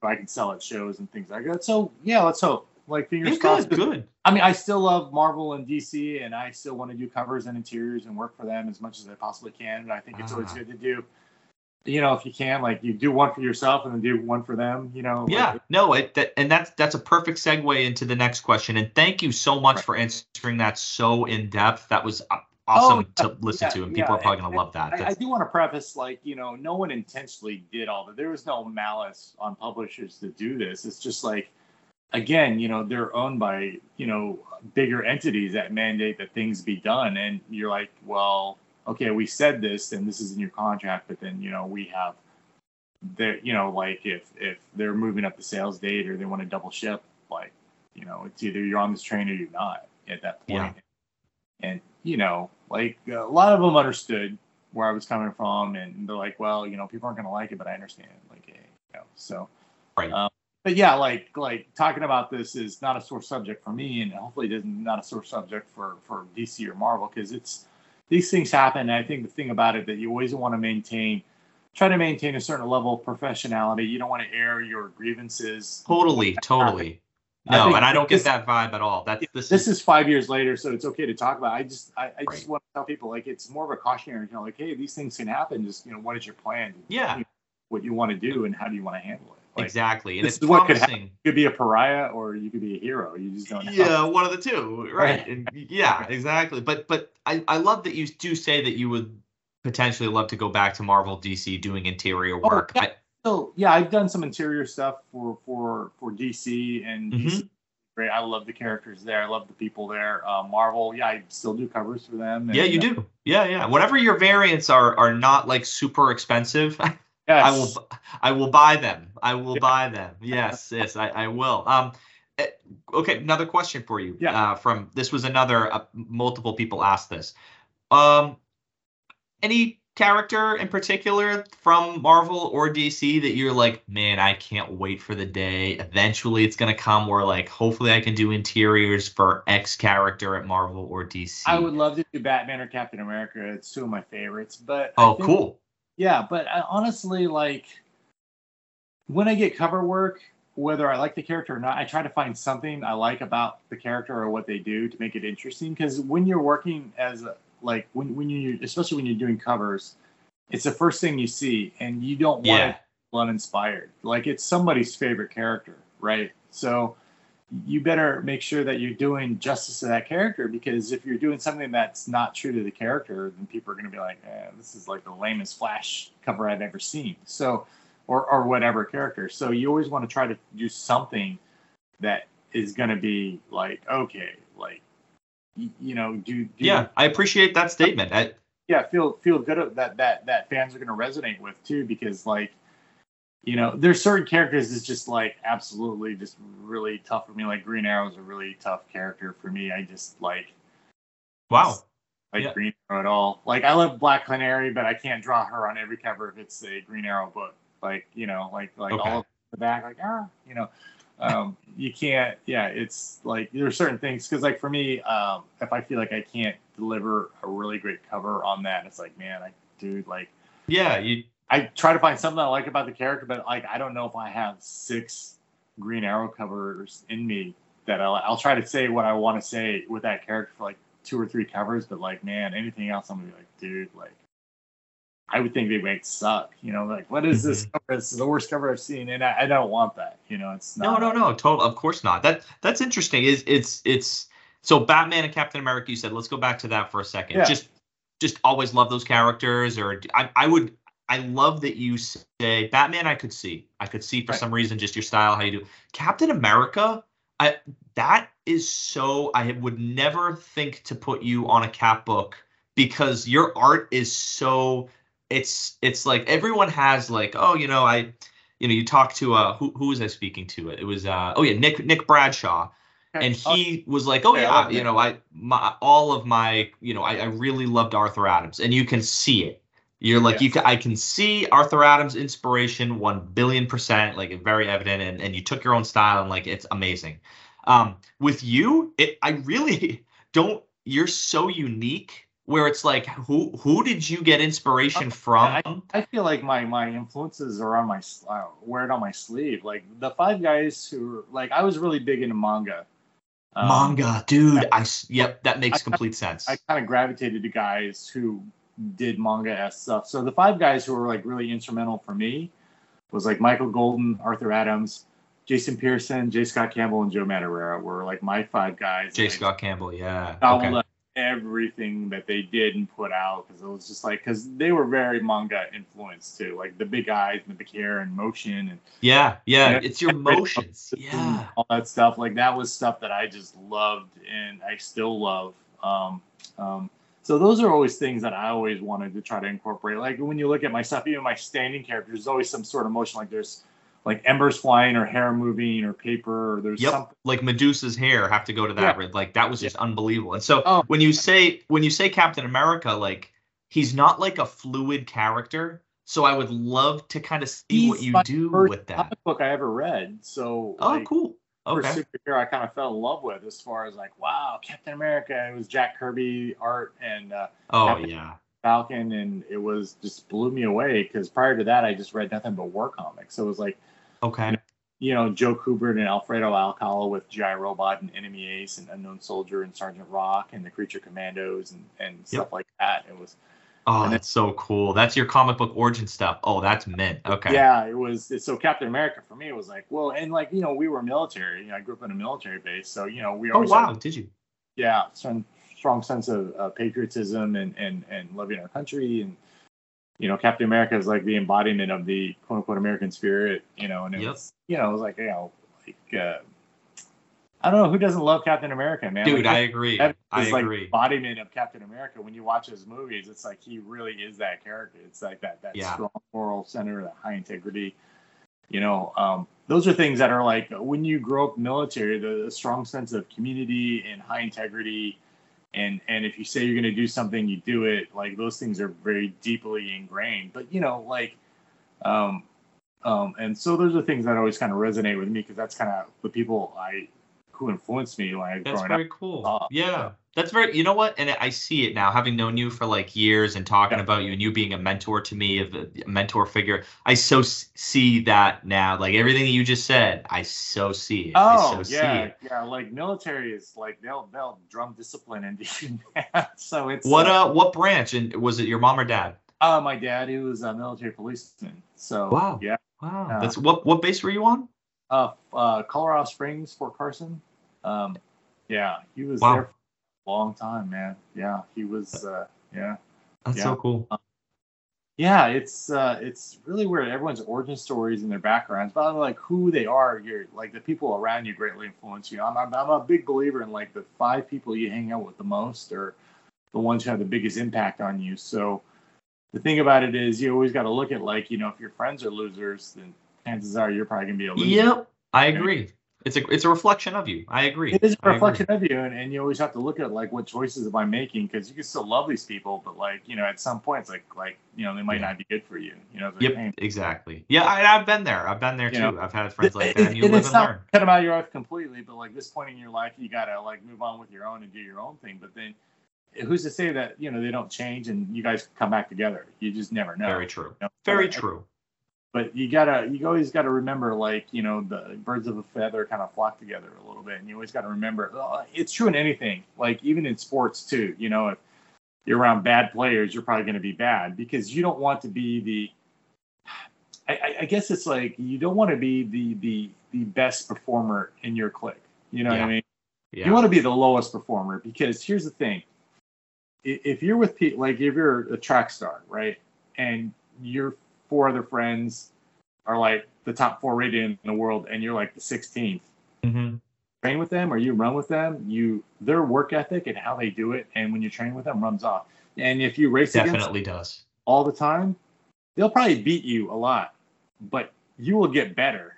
I can sell at shows and things like that. So yeah, let's hope. Like fingers crossed. Good, good. I mean, I still love Marvel and DC, and I still want to do covers and interiors and work for them as much as I possibly can. And I think it's always ah. good to do you know, if you can, like you do one for yourself and then do one for them, you know. Yeah, like, no, it that, and that's that's a perfect segue into the next question. And thank you so much right. for answering that so in depth. That was awesome oh, to listen yeah, to, and people are probably gonna love that. I, I, do want to preface, like, you know, no one intentionally did all that. There was no malice on publishers to do this. It's just like, again, you know, they're owned by you know bigger entities that mandate that things be done, and you're like, well okay, we said this and this is in your contract, but then you know we have there, you know, like if if they're moving up the sales date or they want to double ship, like you know, it's either you're on this train or you're not at that point. Yeah. And you know, like a lot of them understood where I was coming from, and they're like, well, you know, people aren't going to like it, but I understand. Like, hey, you know, so. Right. Um, but yeah, like like talking about this is not a sore subject for me, and hopefully it is not not a sore subject for for DC or Marvel because it's these things happen. And I think the thing about it that you always want to maintain, try to maintain a certain level of professionality. You don't want to air your grievances. Totally, totally. No, I and I don't this, get that vibe at all. That's this, this is, is, five years later, so it's okay to talk about. I just I, I right. just want to tell people like it's more of a cautionary, you know, like hey, these things can happen. Just you know, what is your plan? Yeah. What you want to do and how do you want to handle it? Like, exactly, and it's could. You could be a pariah or you could be a hero. You just don't know. Yeah, one of the two, right? and yeah, exactly. But but I I love that you do say that you would potentially love to go back to Marvel DC doing interior oh, work. Oh, yeah. I, so yeah, I've done some interior stuff for for for DC and mm-hmm. DC. Great, I love the characters there. I love the people there. Uh, Marvel, yeah, I still do covers for them. And, yeah, you do. Yeah, yeah. Whatever your variants are are not like super expensive. Yes. I will. I will buy them. I will yeah. buy them. Yes, yes, I, I will. Um, eh, okay, another question for you. Yeah. Uh, from this was another uh, multiple people asked this. Um, any character in particular from Marvel or DC that you're like, man, I can't wait for the day. Eventually, it's gonna come where like, hopefully, I can do interiors for X character at Marvel or DC. I would love to do Batman or Captain America. It's two of my favorites. But oh, cool. Yeah, but I, honestly, like when I get cover work, whether I like the character or not, I try to find something I like about the character or what they do to make it interesting. Because when you're working as a, like when when you especially when you're doing covers, it's the first thing you see, and you don't want yeah. it uninspired. Like it's somebody's favorite character, right? So you better make sure that you're doing justice to that character because if you're doing something that's not true to the character, then people are going to be like, eh, "This is like the lamest Flash cover I've ever seen." So, or or whatever character. So you always want to try to do something that is going to be like, okay, like you, know, do, do yeah, I appreciate that statement. I, yeah, feel feel good that that that fans are going to resonate with too, because like, you know, there's certain characters that's just like absolutely just really tough for me. Like Green Arrow is a really tough character for me. I just like, wow, like yeah. Green Arrow at all. Like I love Black Canary, but I can't draw her on every cover if it's a Green Arrow book. Like you know, like like okay. all of the back, like ah, you know um, you can't yeah it's like there are certain things because like for me um, if i feel like i can't deliver a really great cover on that it's like man i dude like yeah you i try to find something i like about the character but like i don't know if i have six green arrow covers in me that i'll, I'll try to say what i want to say with that character for like two or three covers but like man anything else i'm gonna be like dude like I would think they might suck. You know, like what is this mm-hmm. cover? This is the worst cover I've seen, and I, I don't want that. You know, it's not. No, no, no. Total. Of course not. That that's interesting. Is it's it's so Batman and Captain America. You said let's go back to that for a second. Yeah. Just just always love those characters, or I I would I love that you say Batman. I could see. I could see for right. some reason just your style, how you do. Captain America. I that is so. I would never think to put you on a cap book because your art is so it's it's like everyone has like oh you know I you know you talk to uh who who was I speaking to it was uh oh yeah Nick Nick Bradshaw and he was like oh yeah you know I my all of my you know I, I really loved Arthur Adams and you can see it you're like you I can see Arthur Adams inspiration one billion percent like very evident and and you took your own style and like it's amazing. Um with you it I really don't you're so unique where it's like who who did you get inspiration from? I, I feel like my my influences are on my uh, wear it on my sleeve. Like the five guys who like i was really big into manga. Um, manga dude i, I yep that makes I, complete sense. I kind of gravitated to guys who did manga s stuff so the five guys who were like really instrumental for me was like michael golden arthur adams Jason Pearson, J. Scott Campbell, and Joe Madureira were like my five guys. J. Scott Campbell, yeah. Okay everything that they did and put out because it was just like because they were very manga influenced too, like the big eyes and the big hair and motion and yeah, yeah, it's your motions, yeah, all that stuff. Like that was stuff that I just loved and I still love. Um, um, so those are always things that I always wanted to try to incorporate. Like when you look at my stuff, even my standing characters, there's always some sort of motion. Like there's like embers flying or hair moving or paper or there's yep. something like Medusa's hair have to go to that yeah. like that was just yeah. unbelievable. And so oh. when you say when you say Captain America like he's not like a fluid character. So I would love to kind of see he's what you do with that. Comic book I ever read. So Oh like, cool. Okay. First superhero I kind of fell in love with as far as like wow Captain America it was Jack Kirby art and uh, oh Captain yeah Falcon, and it was just blew me away because prior to that, I just read nothing but war comics. So it was like, okay, you know, Joe Kubert and Alfredo Alcala with GI Robot and Enemy Ace and Unknown Soldier and Sergeant Rock and the Creature Commandos and, and yep. stuff like that. It was. Oh, that's so cool. That's your comic book origin stuff. Oh, that's mint. Okay. Yeah, it was. So Captain America for me it was like, well, and like you know, we were military. You know, I grew up in a military base, so you know, we oh, always. Oh wow! Had, Did you? Yeah, so strong sense of uh, patriotism and, and, and loving our country. And, you know, Captain America is like the embodiment of the quote unquote American spirit, you know, and it yep. was, you know, it was like, you know, like, uh, I don't know who doesn't love Captain America, man. Dude, like, I agree. That I like agree. embodiment of Captain America. When you watch his movies, it's like he really is that character. It's like that that yeah. strong moral center, that high integrity. You know, um, those are things that are like when you grow up military, the, the strong sense of community and high integrity and and if you say you're going to do something you do it like those things are very deeply ingrained but you know like um um and so those are things that always kind of resonate with me because that's kind of the people i who influenced me like that's very up. cool uh, yeah that's very, you know what? And I see it now, having known you for like years and talking yeah. about you and you being a mentor to me, of a mentor figure. I so see that now. Like everything that you just said, I so see it. Oh, so yeah, yeah. Like military is like they'll they'll drum discipline into you. so it's what uh, uh what branch and was it your mom or dad? Uh, my dad, he was a military policeman. So wow, yeah, wow. Uh, That's what what base were you on? Uh, uh Colorado Springs, Fort Carson. Um, yeah, he was wow. there for a long time, man. Yeah, he was. Uh, yeah, that's yeah. so cool. Um, yeah, it's uh, it's really weird. Everyone's origin stories and their backgrounds, but like who they are, you're like the people around you greatly influence you. I'm, I'm, I'm a big believer in like the five people you hang out with the most are the ones who have the biggest impact on you. So the thing about it is, you always got to look at like you know if your friends are losers, then chances are you're probably gonna be a loser. Yep, I agree it's a it's a reflection of you. I agree. It is a reflection of you, and, and you always have to look at like what choices am I making because you can still love these people, but like you know at some points like like you know they might yeah. not be good for you. You know. Yep. Like, exactly. Yeah, I, have been there. I've been there you too. Know, I've had friends like that. And you live and learn. Cut them out of your life completely, but like this point in your life, you gotta like move on with your own and do your own thing. But then, eh, who's to say that you know they don't change and you guys come back together? You just never know. Very true. You know? Very true but you gotta you always gotta remember like you know the birds of a feather kind of flock together a little bit and you always gotta remember oh, it's true in anything like even in sports too you know if you're around bad players you're probably going to be bad because you don't want to be the I, I, guess it's like you don't want to be the the the best performer in your clique you know yeah. what i mean yeah. you want to be the lowest performer because here's the thing if you're with people like if you're a track star right and you're four other friends are like the top four rated in the world, and you're like the 16th. Mm-hmm. Train with them or you run with them, you their work ethic and how they do it, and when you train with them, runs off. And if you race definitely does all the time, they'll probably beat you a lot, but you will get better,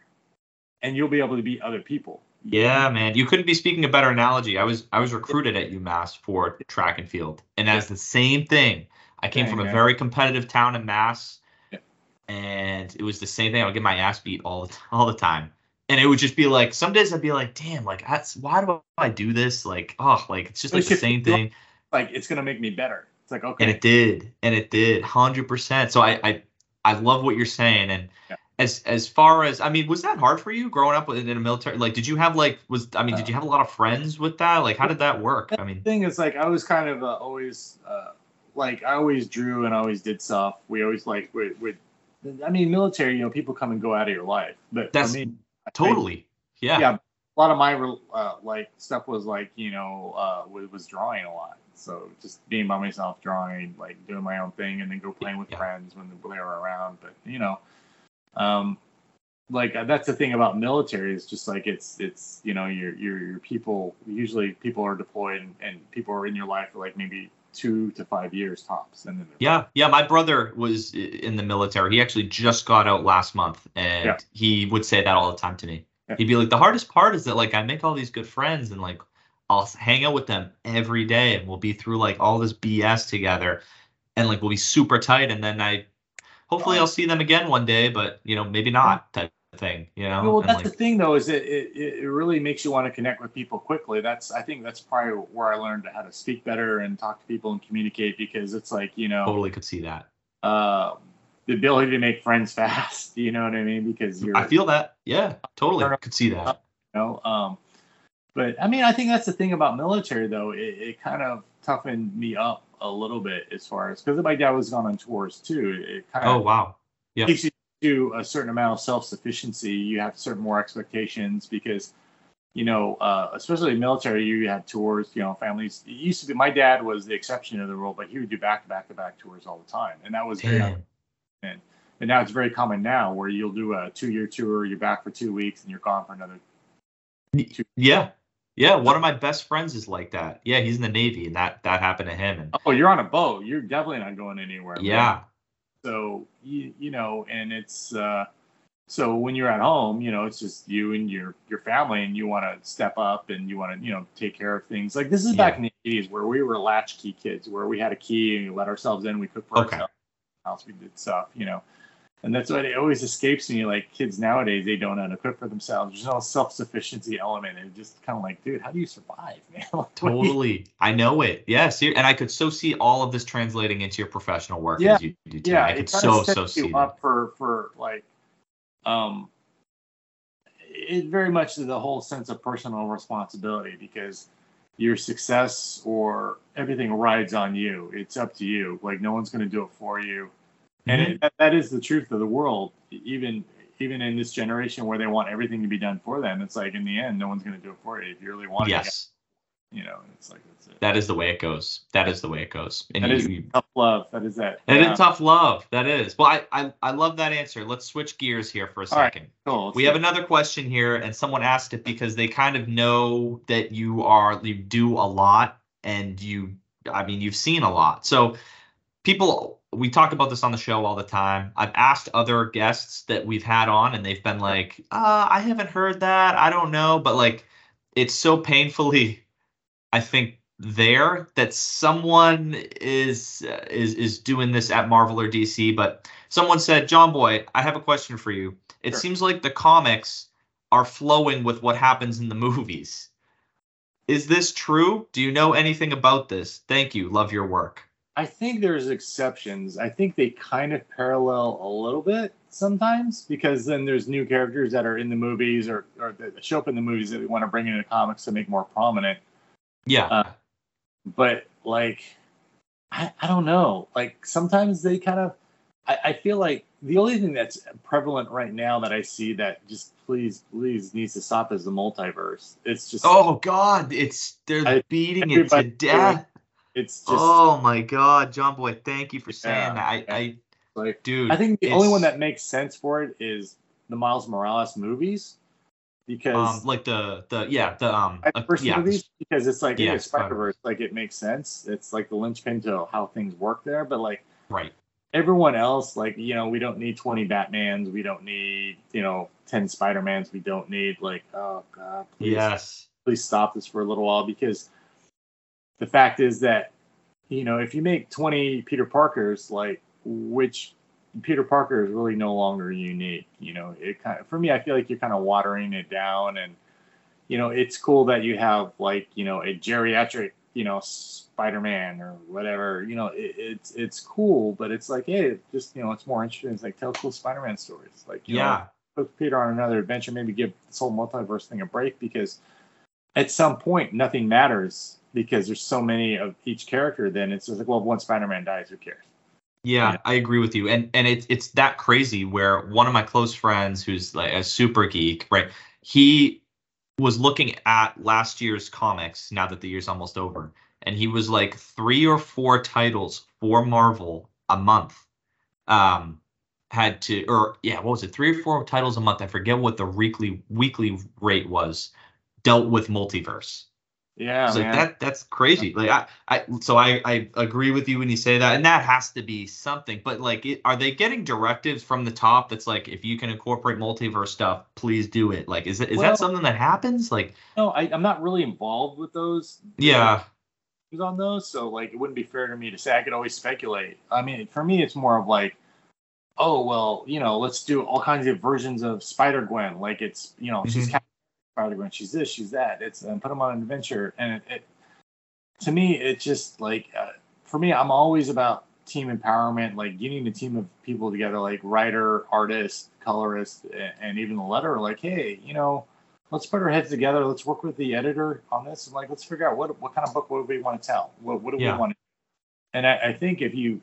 and you'll be able to beat other people. Yeah, man, you couldn't be speaking a better analogy. I was I was recruited at UMass for track and field, and that's the same thing. I came Dang, from a very competitive town in Mass and it was the same thing. I would get my ass beat all the all the time, and it would just be like some days I'd be like, damn, like that's why do I do this? Like, oh, like it's just like the same thing. Like it's gonna make me better. It's like okay. And it did, and it did, hundred percent. So I I I love what you're saying, and. Yeah. As as far as I mean, was that hard for you growing up in a military? Like, did you have like was I mean, did you have a lot of friends with that? Like, how did that work? I mean, the thing is, like, I was kind of uh, always uh, like I always drew and always did stuff. We always like would, would I mean, military, you know, people come and go out of your life, but that's mean, totally, yeah, yeah. A lot of my uh, like stuff was like you know uh, was, was drawing a lot, so just being by myself, drawing, like doing my own thing, and then go playing with yeah. friends when they were around. But you know, um, like uh, that's the thing about military is just like it's it's you know your your your people usually people are deployed and, and people are in your life for like maybe two to five years tops. And then yeah, yeah. My brother was in the military. He actually just got out last month, and yeah. he would say that all the time to me. Yeah. He'd be like, "The hardest part is that like I make all these good friends, and like I'll hang out with them every day, and we'll be through like all this BS together, and like we'll be super tight, and then I." Hopefully, I'll see them again one day, but you know, maybe not type thing, you know. Well, that's like, the thing though, is it, it it really makes you want to connect with people quickly. That's I think that's probably where I learned how to speak better and talk to people and communicate because it's like you know totally could see that. Uh, the ability to make friends fast. You know what I mean? Because you're. I feel that. Yeah, totally. Could see that. You know, um, but I mean, I think that's the thing about military though. It, it kind of toughened me up a little bit as far as because my dad was gone on tours too. It kind of oh wow. Yeah. To a certain amount of self-sufficiency, you have certain more expectations because, you know, uh, especially military, you have tours. You know, families. It used to be. My dad was the exception of the rule, but he would do back-to-back-to-back tours all the time, and that was very. And, and now it's very common now where you'll do a two-year tour, you're back for two weeks, and you're gone for another. Two. Yeah, yeah, one of my best friends is like that. Yeah, he's in the Navy, and that that happened to him. And oh, you're on a boat. You're definitely not going anywhere. Yeah, so you you know, and it's uh, So when you're at home, you know, it's just you and your your family, and you want to step up and you want to, you know, take care of things. Like this is back in the 80s where we were latchkey kids, where we had a key and we let ourselves in, we cooked for okay. ourselves, we did stuff, you know. And that's why it always escapes me. Like kids nowadays, they don't know how to cook for themselves. There's no self sufficiency element. And just kind of like, dude, how do you survive, man? totally. I know it. Yes. and I could so see all of this translating into your professional work yeah. as you do too. Yeah. I could so, so see you up for, for like, um, it very much the whole sense of personal responsibility because your success or everything rides on you. It's up to you. Like no one's going to do it for you and it, that, that is the truth of the world. Even even in this generation where they want everything to be done for them it's like in the end no one's going to do it for you. If you really want it. yes. it you know it's like that's it. That is the way it goes. That is the way it goes. And that you, is you, tough love. That is that. That yeah. is tough love. That is. Well I, I i love that answer. Let's switch gears here for a second right, cool. we have another question here and someone asked it because they kind of know that you are you do a lot and you i mean you've seen a lot. So people we talk about this on the show all the time. I've asked other guests that we've had on, and they've been like, uh, I haven't heard that. I don't know. But like, it's so painfully, I think, there that someone is uh, is is doing this at Marvel or DC. But someone said, JonBoy, I have a question for you. It sure. seems like the comics are flowing with what happens in the movies. Is this true? Do you know anything about this? Thank you. Love your work. I think there's exceptions. I think they kind of parallel a little bit sometimes because then there's new characters that are in the movies or, or that show up in the movies that we want to bring into comics to make more prominent. Yeah. Uh, but like, I, I don't know. Like sometimes they kind of, I, I feel like the only thing that's prevalent right now that I see that just please, please needs to stop is the multiverse. It's just. Oh God, it's they're I, beating it to death it's just oh my god, JonBoy, thank you for saying that. I, I like, dude, I think the only one that makes sense for it is the Miles Morales movies because um, like the the yeah the um uh, first yeah, movies because it's like yeah, Spider Verse like it makes sense. It's like the linchpin to how things work there, but like right. everyone else like you know we don't need 20 batmans we don't need you know 10 spider-mans we don't need like oh god please, yes. please stop this for a little while because the fact is that you know if you make 20 Peter Parkers, like which Peter Parker is really no longer unique. You know, it kind of for me, I feel like you're kind of watering it down, and you know, it's cool that you have like you know a geriatric you know Spider-Man or whatever. You know, it, it's it's cool, but it's like hey, just you know, it's more interesting. It's like tell cool Spider-Man stories. Like yeah. Know, put Peter on another adventure. Maybe give this whole multiverse thing a break because at some point nothing matters because there's so many of each character. Then it's just like, well, if one Spider-Man dies, who cares? Yeah, yeah, I agree with you, and and it's it's that crazy where one of my close friends who's like a super geek, right? He was looking at last year's comics now that the year's almost over, and he was like three or four titles for Marvel a month. Um, had to or yeah, what was it? Three or four titles a month. I forget what the weekly weekly rate was. Dealt with multiverse yeah, like that that's crazy. Like I, I so I I agree with you when you say that, and that has to be something. But like, it, are they getting directives from the top that's like, if you can incorporate multiverse stuff, please do it? Like, is it is well, that something that happens? Like, no, I, I'm not really involved with those. Yeah. On those, so like, it wouldn't be fair to me to say I could always speculate. I mean, for me, it's more of like, oh well, you know, let's do all kinds of versions of Spider Gwen. Like it's, you know, mm-hmm. she's Spider Gwen. She's this, she's that. It's um, put them on an adventure, and it, it to me, it's just like uh, for me, I'm always about team empowerment, like getting a team of people together, like writer, artist, colorist, and, and even the letter. Like, hey, you know, let's put our heads together. Let's work with the editor on this, and like, let's figure out what what kind of book what do we want to tell. What what do yeah. we want? To, and I, I think if you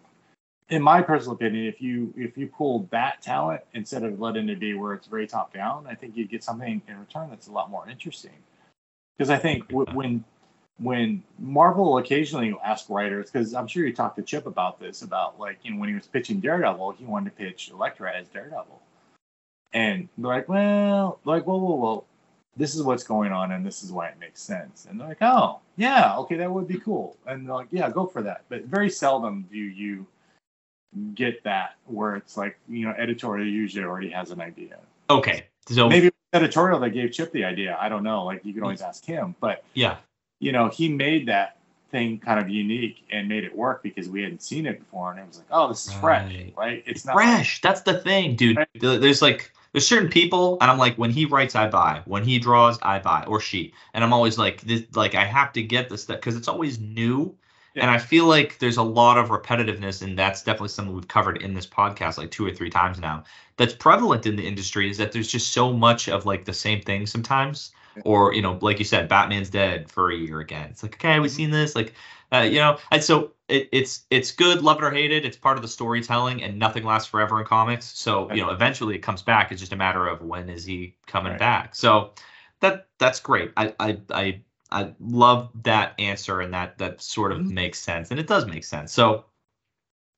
in my personal opinion, if you if you pulled that talent instead of letting it be where it's very top down, I think you'd get something in return that's a lot more interesting. Because I think w- when when Marvel occasionally ask writers, because I'm sure you talked to Chip about this, about like you know when he was pitching Daredevil, he wanted to pitch Elektra as Daredevil, and they're like, well, they're like, whoa, whoa, whoa, this is what's going on, and this is why it makes sense, and they're like, oh, yeah, okay, that would be cool, and they're like, yeah, go for that, but very seldom do you get that where it's like you know editorial usually already has an idea Okay. So maybe editorial that gave Chip the idea. I don't know. Like you can always ask him, but yeah, you know, he made that thing kind of unique and made it work because we hadn't seen it before, and it was like, oh, this is fresh, Right. right? It's not fresh. That's the thing, dude. Right. There's like there's certain people, and I'm like, when he writes, I buy. When he draws, I buy, or she. And I'm always like, this, like I have to get this stuff because it's always new. Yeah. And I feel like there's a lot of repetitiveness, and that's definitely something we've covered in this podcast like two or three times now. That's prevalent in the industry is that there's just so much of like the same thing sometimes. Yeah. Or you know, like you said, Batman's dead for a year again. It's like, okay, we've Mhm. seen this. Like, uh, you know, and so it, it's it's good, love it or hate it. It's part of the storytelling, and nothing lasts forever in comics. So you know, eventually it comes back. It's just a matter of when is he coming Right. back. So that that's great. I I I I love that answer, and that that sort of Mhm. makes sense, and it does make sense. So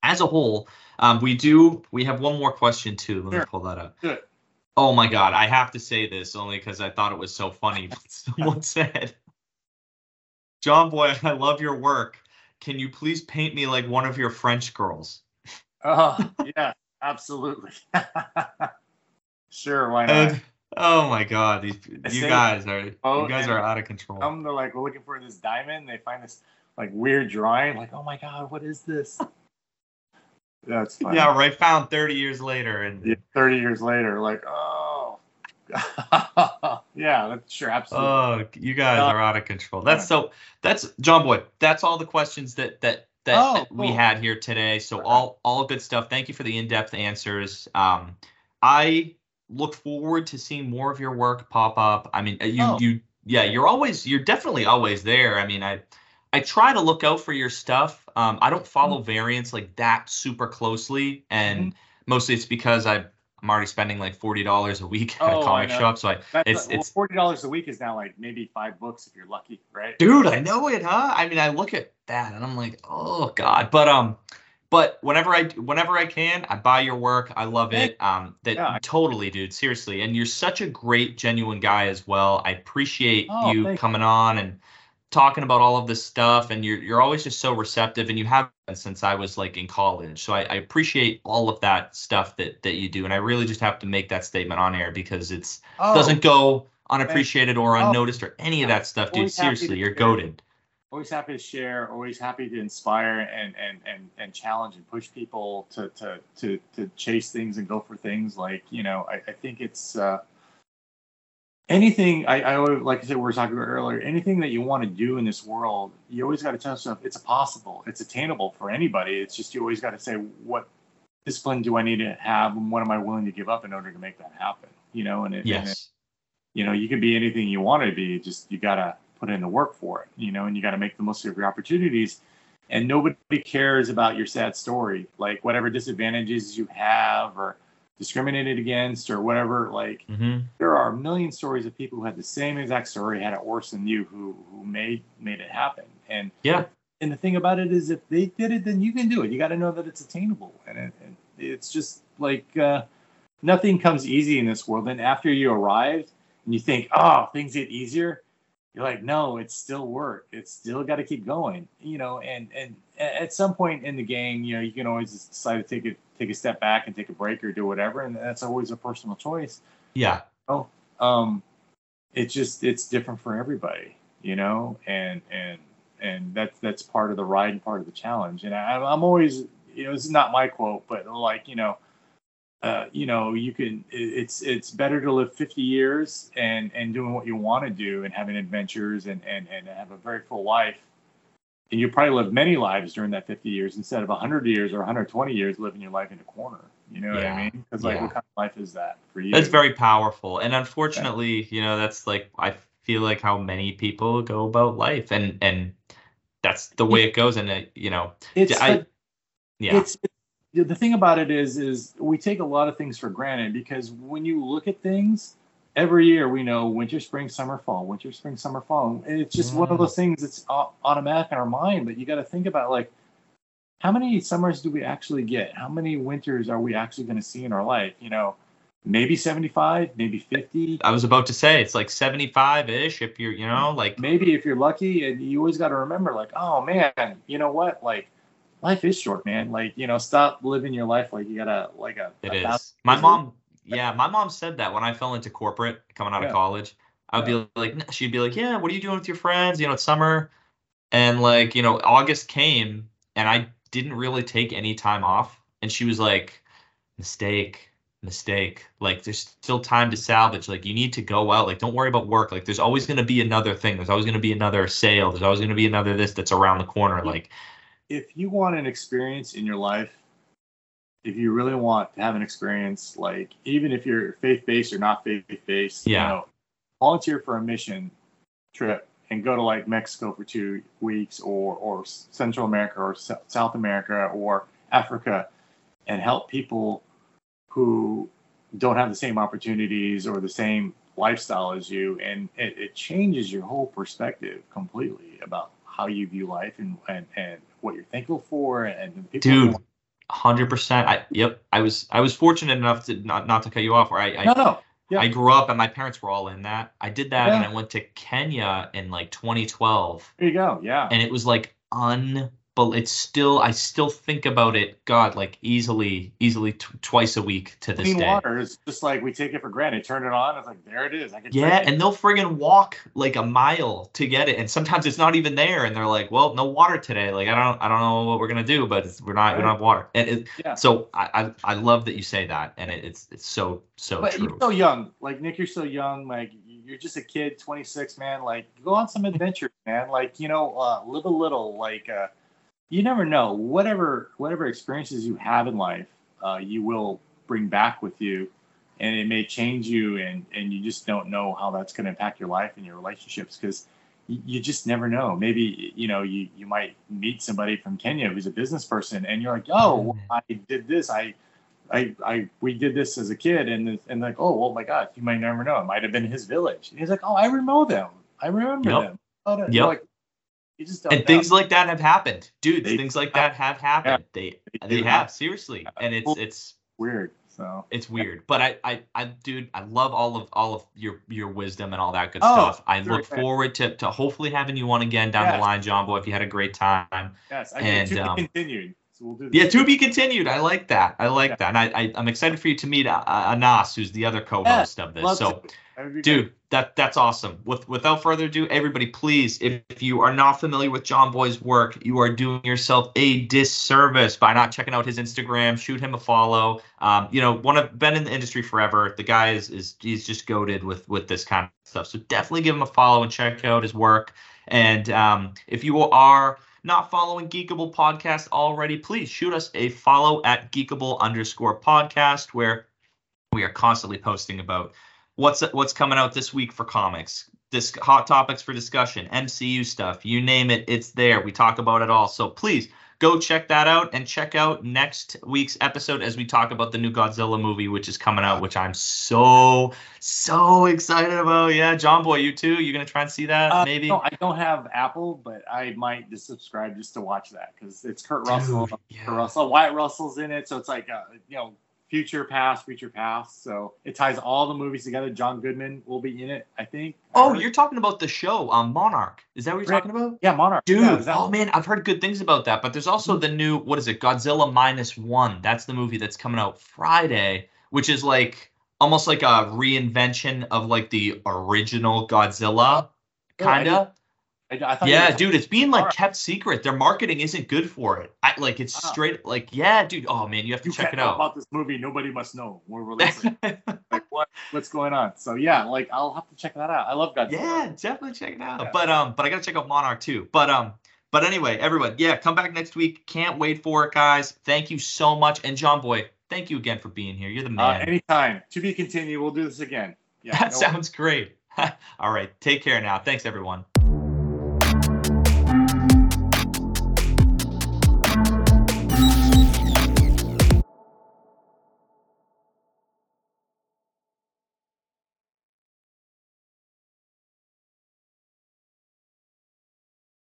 as a whole, um, we do we have one more question too. Let me pull that up. Good. Oh my god, I have to say this only because I thought it was so funny. Someone said, "JonBoy, I love your work. Can you please paint me like one of your French girls?" Oh, yeah, absolutely. sure, why not? And oh my god, these you guys are Oh, you guys are out of control. Come, they're like we're looking for this diamond. They find this like weird drawing. Like, oh my god, what is this? That's funny. yeah, right. Found 30 years later, and Yeah, Thirty years later, like, oh, yeah, that's sure, absolutely. oh, you guys Uh, are out of control. That's so. That's JonBoy. That's all the questions that that that, Oh, that we had here today. So all all good stuff. Thank you for the in-depth answers. Um, I look forward to seeing more of your work pop up. I mean, uh, you Oh. you yeah, you're always you're definitely always there. I mean, I I try to look out for your stuff. Um, I don't follow Mm-hmm. variants like that super closely, and mostly it's because I I'm already spending like forty dollars a week at Oh, a comic shop. So I That's it's well, it's forty dollars a week is now like maybe five books if you're lucky, right? dude i know it huh i mean i look at that and i'm like oh god but um but whenever i whenever i can i buy your work i love it um that Yeah. totally dude seriously and you're such a great genuine guy as well i appreciate Oh, you thank you. coming on and talking about all of this stuff and you're you're always just so receptive and you have been since i was like in college so i, I appreciate all of that stuff that that you do and i really just have to make that statement on air because it's Oh, doesn't go unappreciated or Oh. unnoticed or any of that stuff, dude. Seriously, you're goaded. Always happy to share, always happy to inspire and and and, and challenge and push people to, to to to chase things and go for things. Like you know, I, I think it's uh, anything. I, I always, like I said, we were talking about earlier. Anything that you want to do in this world, you always got to tell yourself it's possible, it's attainable for anybody. It's just you always got to say what discipline do I need to have, and what am I willing to give up in order to make that happen. You know, and it, and it- Yes. you know, you can be anything you want to be. Just you gotta put in the work for it, you know, and you gotta make the most of your opportunities. And nobody cares about your sad story, like whatever disadvantages you have or discriminated against or whatever. Like hmm there are a million stories of people who had the same exact story, had it worse than you, who who made made it happen. And Yeah. and the thing about it is, if they did it, then you can do it. You got to know that it's attainable, and it, it, it's just like uh, nothing comes easy in this world. And after you arrive and you think, oh, things get easier, you're like, no, it's still work. It's still got to keep going, you know. And and at some point in the game, you know, you can always decide to take a take a step back and take a break or do whatever, and that's always a personal choice Yeah. Oh, um it's just it's different for everybody you know and and and that's that's part of the ride and part of the challenge and I, i'm always you know this is not my quote but like you know uh, you know you can it's it's better to live 50 years and and doing what you want to do and having adventures and and and have a very full life and you probably live many lives during that 50 years instead of 100 years or 120 years living your life in a corner you know what i mean because like Yeah. what kind of life is that for you That's very powerful. And unfortunately, you know, that's like I feel like how many people go about life and and that's the way it goes and it, you know, it's I- yeah. it's the thing about it is is we take a lot of things for granted because when you look at things every year we know winter spring summer fall winter spring summer fall. And it's just one of Mm. those things that's automatic in our mind but you got to think about like how many summers do we actually get? How many winters are we actually going to see in our life? You know maybe 75 maybe 50 I was about to say it's like 75-ish if you're, you know, like maybe if you're lucky and you always got to remember like oh man you know what? Like life is short man like you know stop living your life like you gotta like a, it a is. My mom yeah, my mom said that when I fell into corporate coming out yeah. of college. I'd yeah. be like, she'd be like, yeah, what are you doing with your friends? You know, it's summer, and like, you know, August came, and I didn't really take any time off, and she was like, mistake, mistake. Like, there's still time to salvage. Like, you need to go out. Like, don't worry about work. Like, there's always gonna be another thing. There's always gonna be another sale. There's always gonna be another this that's around the corner. Like, if you want an experience in your life if you really want to have an experience, like even if you're faith based or not faith based, yeah. you know, volunteer for a mission trip and go to like Mexico for two weeks or or Central America or S- South America or Africa and help people who don't have the same opportunities or the same lifestyle as you and it, it changes your whole perspective completely about how you view life and and, and what you're thankful for and people dude Hundred percent. I yep. I was I was fortunate enough to not not to cut you off. Where I, I no no. Yeah. I grew up and my parents were all in that. I did that yeah. and I went to Kenya in like 2012. There you go. Yeah. And it was like un but it's still I still think about it. God, like easily, easily t- twice a week to this Clean day. water is just like we take it for granted. Turn it on, it's like there it is. I can yeah, and they'll friggin' walk like a mile to get it, and sometimes it's not even there, and they're like, "Well, no water today. Like I don't, I don't know what we're gonna do, but we're not, right. we don't have water." And it, yeah. so I, I, I love that you say that, and it, it's it's so so but true. You're so young, like Nick. You're so young, like you're just a kid, 26, man. Like go on some adventures, man. Like you know, uh, live a little, like. uh you never know. Whatever whatever experiences you have in life, uh, you will bring back with you, and it may change you, and and you just don't know how that's going to impact your life and your relationships because you, you just never know. Maybe you know you you might meet somebody from Kenya who's a business person, and you're like, oh, I did this, I. I, I we did this as a kid and and like oh oh my god you might never know it might have been his village and he's like oh I remember them I remember yep. them oh, yep. like you just and know. things like that have happened, dude. Things like that have happened. Yeah, they they, they have seriously, and it's it's weird. So it's weird, but I, I, I, dude, I love all of all of your your wisdom and all that good oh, stuff. I look forward to to hopefully having you on again down yes. the line, JonBoy. If you had a great time. Yes, I and, to um, continued. So we'll do yeah, to be continued. I like that. I like yeah. that, and I, I am excited for you to meet uh, Anas, who's the other co-host of this. So, dude, that that's awesome. With without further ado, everybody, please, if, if you are not familiar with JonBoy's work, you are doing yourself a disservice by not checking out his Instagram. Shoot him a follow. Um, you know, one of been in the industry forever. The guy is is he's just goaded with with this kind of stuff. So definitely give him a follow and check out his work. And um, if you are not following Geekable Podcast already, please shoot us a follow at Geekable underscore podcast, where we are constantly posting about what's what's coming out this week for comics this hot topics for discussion mcu stuff you name it it's there. We talk about it all. So please go check that out and check out next week's episode as we talk about the new godzilla movie which is coming out which i'm so so excited about. Yeah JonBoy you too? You're gonna try and see that uh, maybe? no, i don't have apple but i might just subscribe just to watch that because it's kurt russell Dude, yeah. kurt russell wyatt russell's in it so it's like uh, you know future past, future past. So it ties all the movies together. John Goodman will be in it, I think. Oh, you're talking about the show, um, Monarch. Is that what you're right. talking about? Yeah, Monarch. Dude, yeah, oh man, I've heard good things about that. But there's also the new, what is it, Godzilla minus one. That's the movie that's coming out Friday, which is like almost like a reinvention of like the original Godzilla, kind of. I, I yeah, dude, it's being like kept secret. Their marketing isn't good for it. I like it's wow. straight like yeah, dude. Oh man, you have to you check it out. About this movie, nobody must know. We're releasing. like what? What's going on? So yeah, like I'll have to check that out. I love Godzilla. Yeah, definitely check it out. Yeah. But um, but I gotta check out Monarch too. But um, but anyway, everyone, yeah, come back next week. Can't wait for it, guys. Thank you so much, and JonBoy, thank you again for being here. You're the uh, man. Uh, anytime. To be continued. We'll do this again. Yeah, that no sounds great. All right. Take care now. Thanks, everyone. Thank you.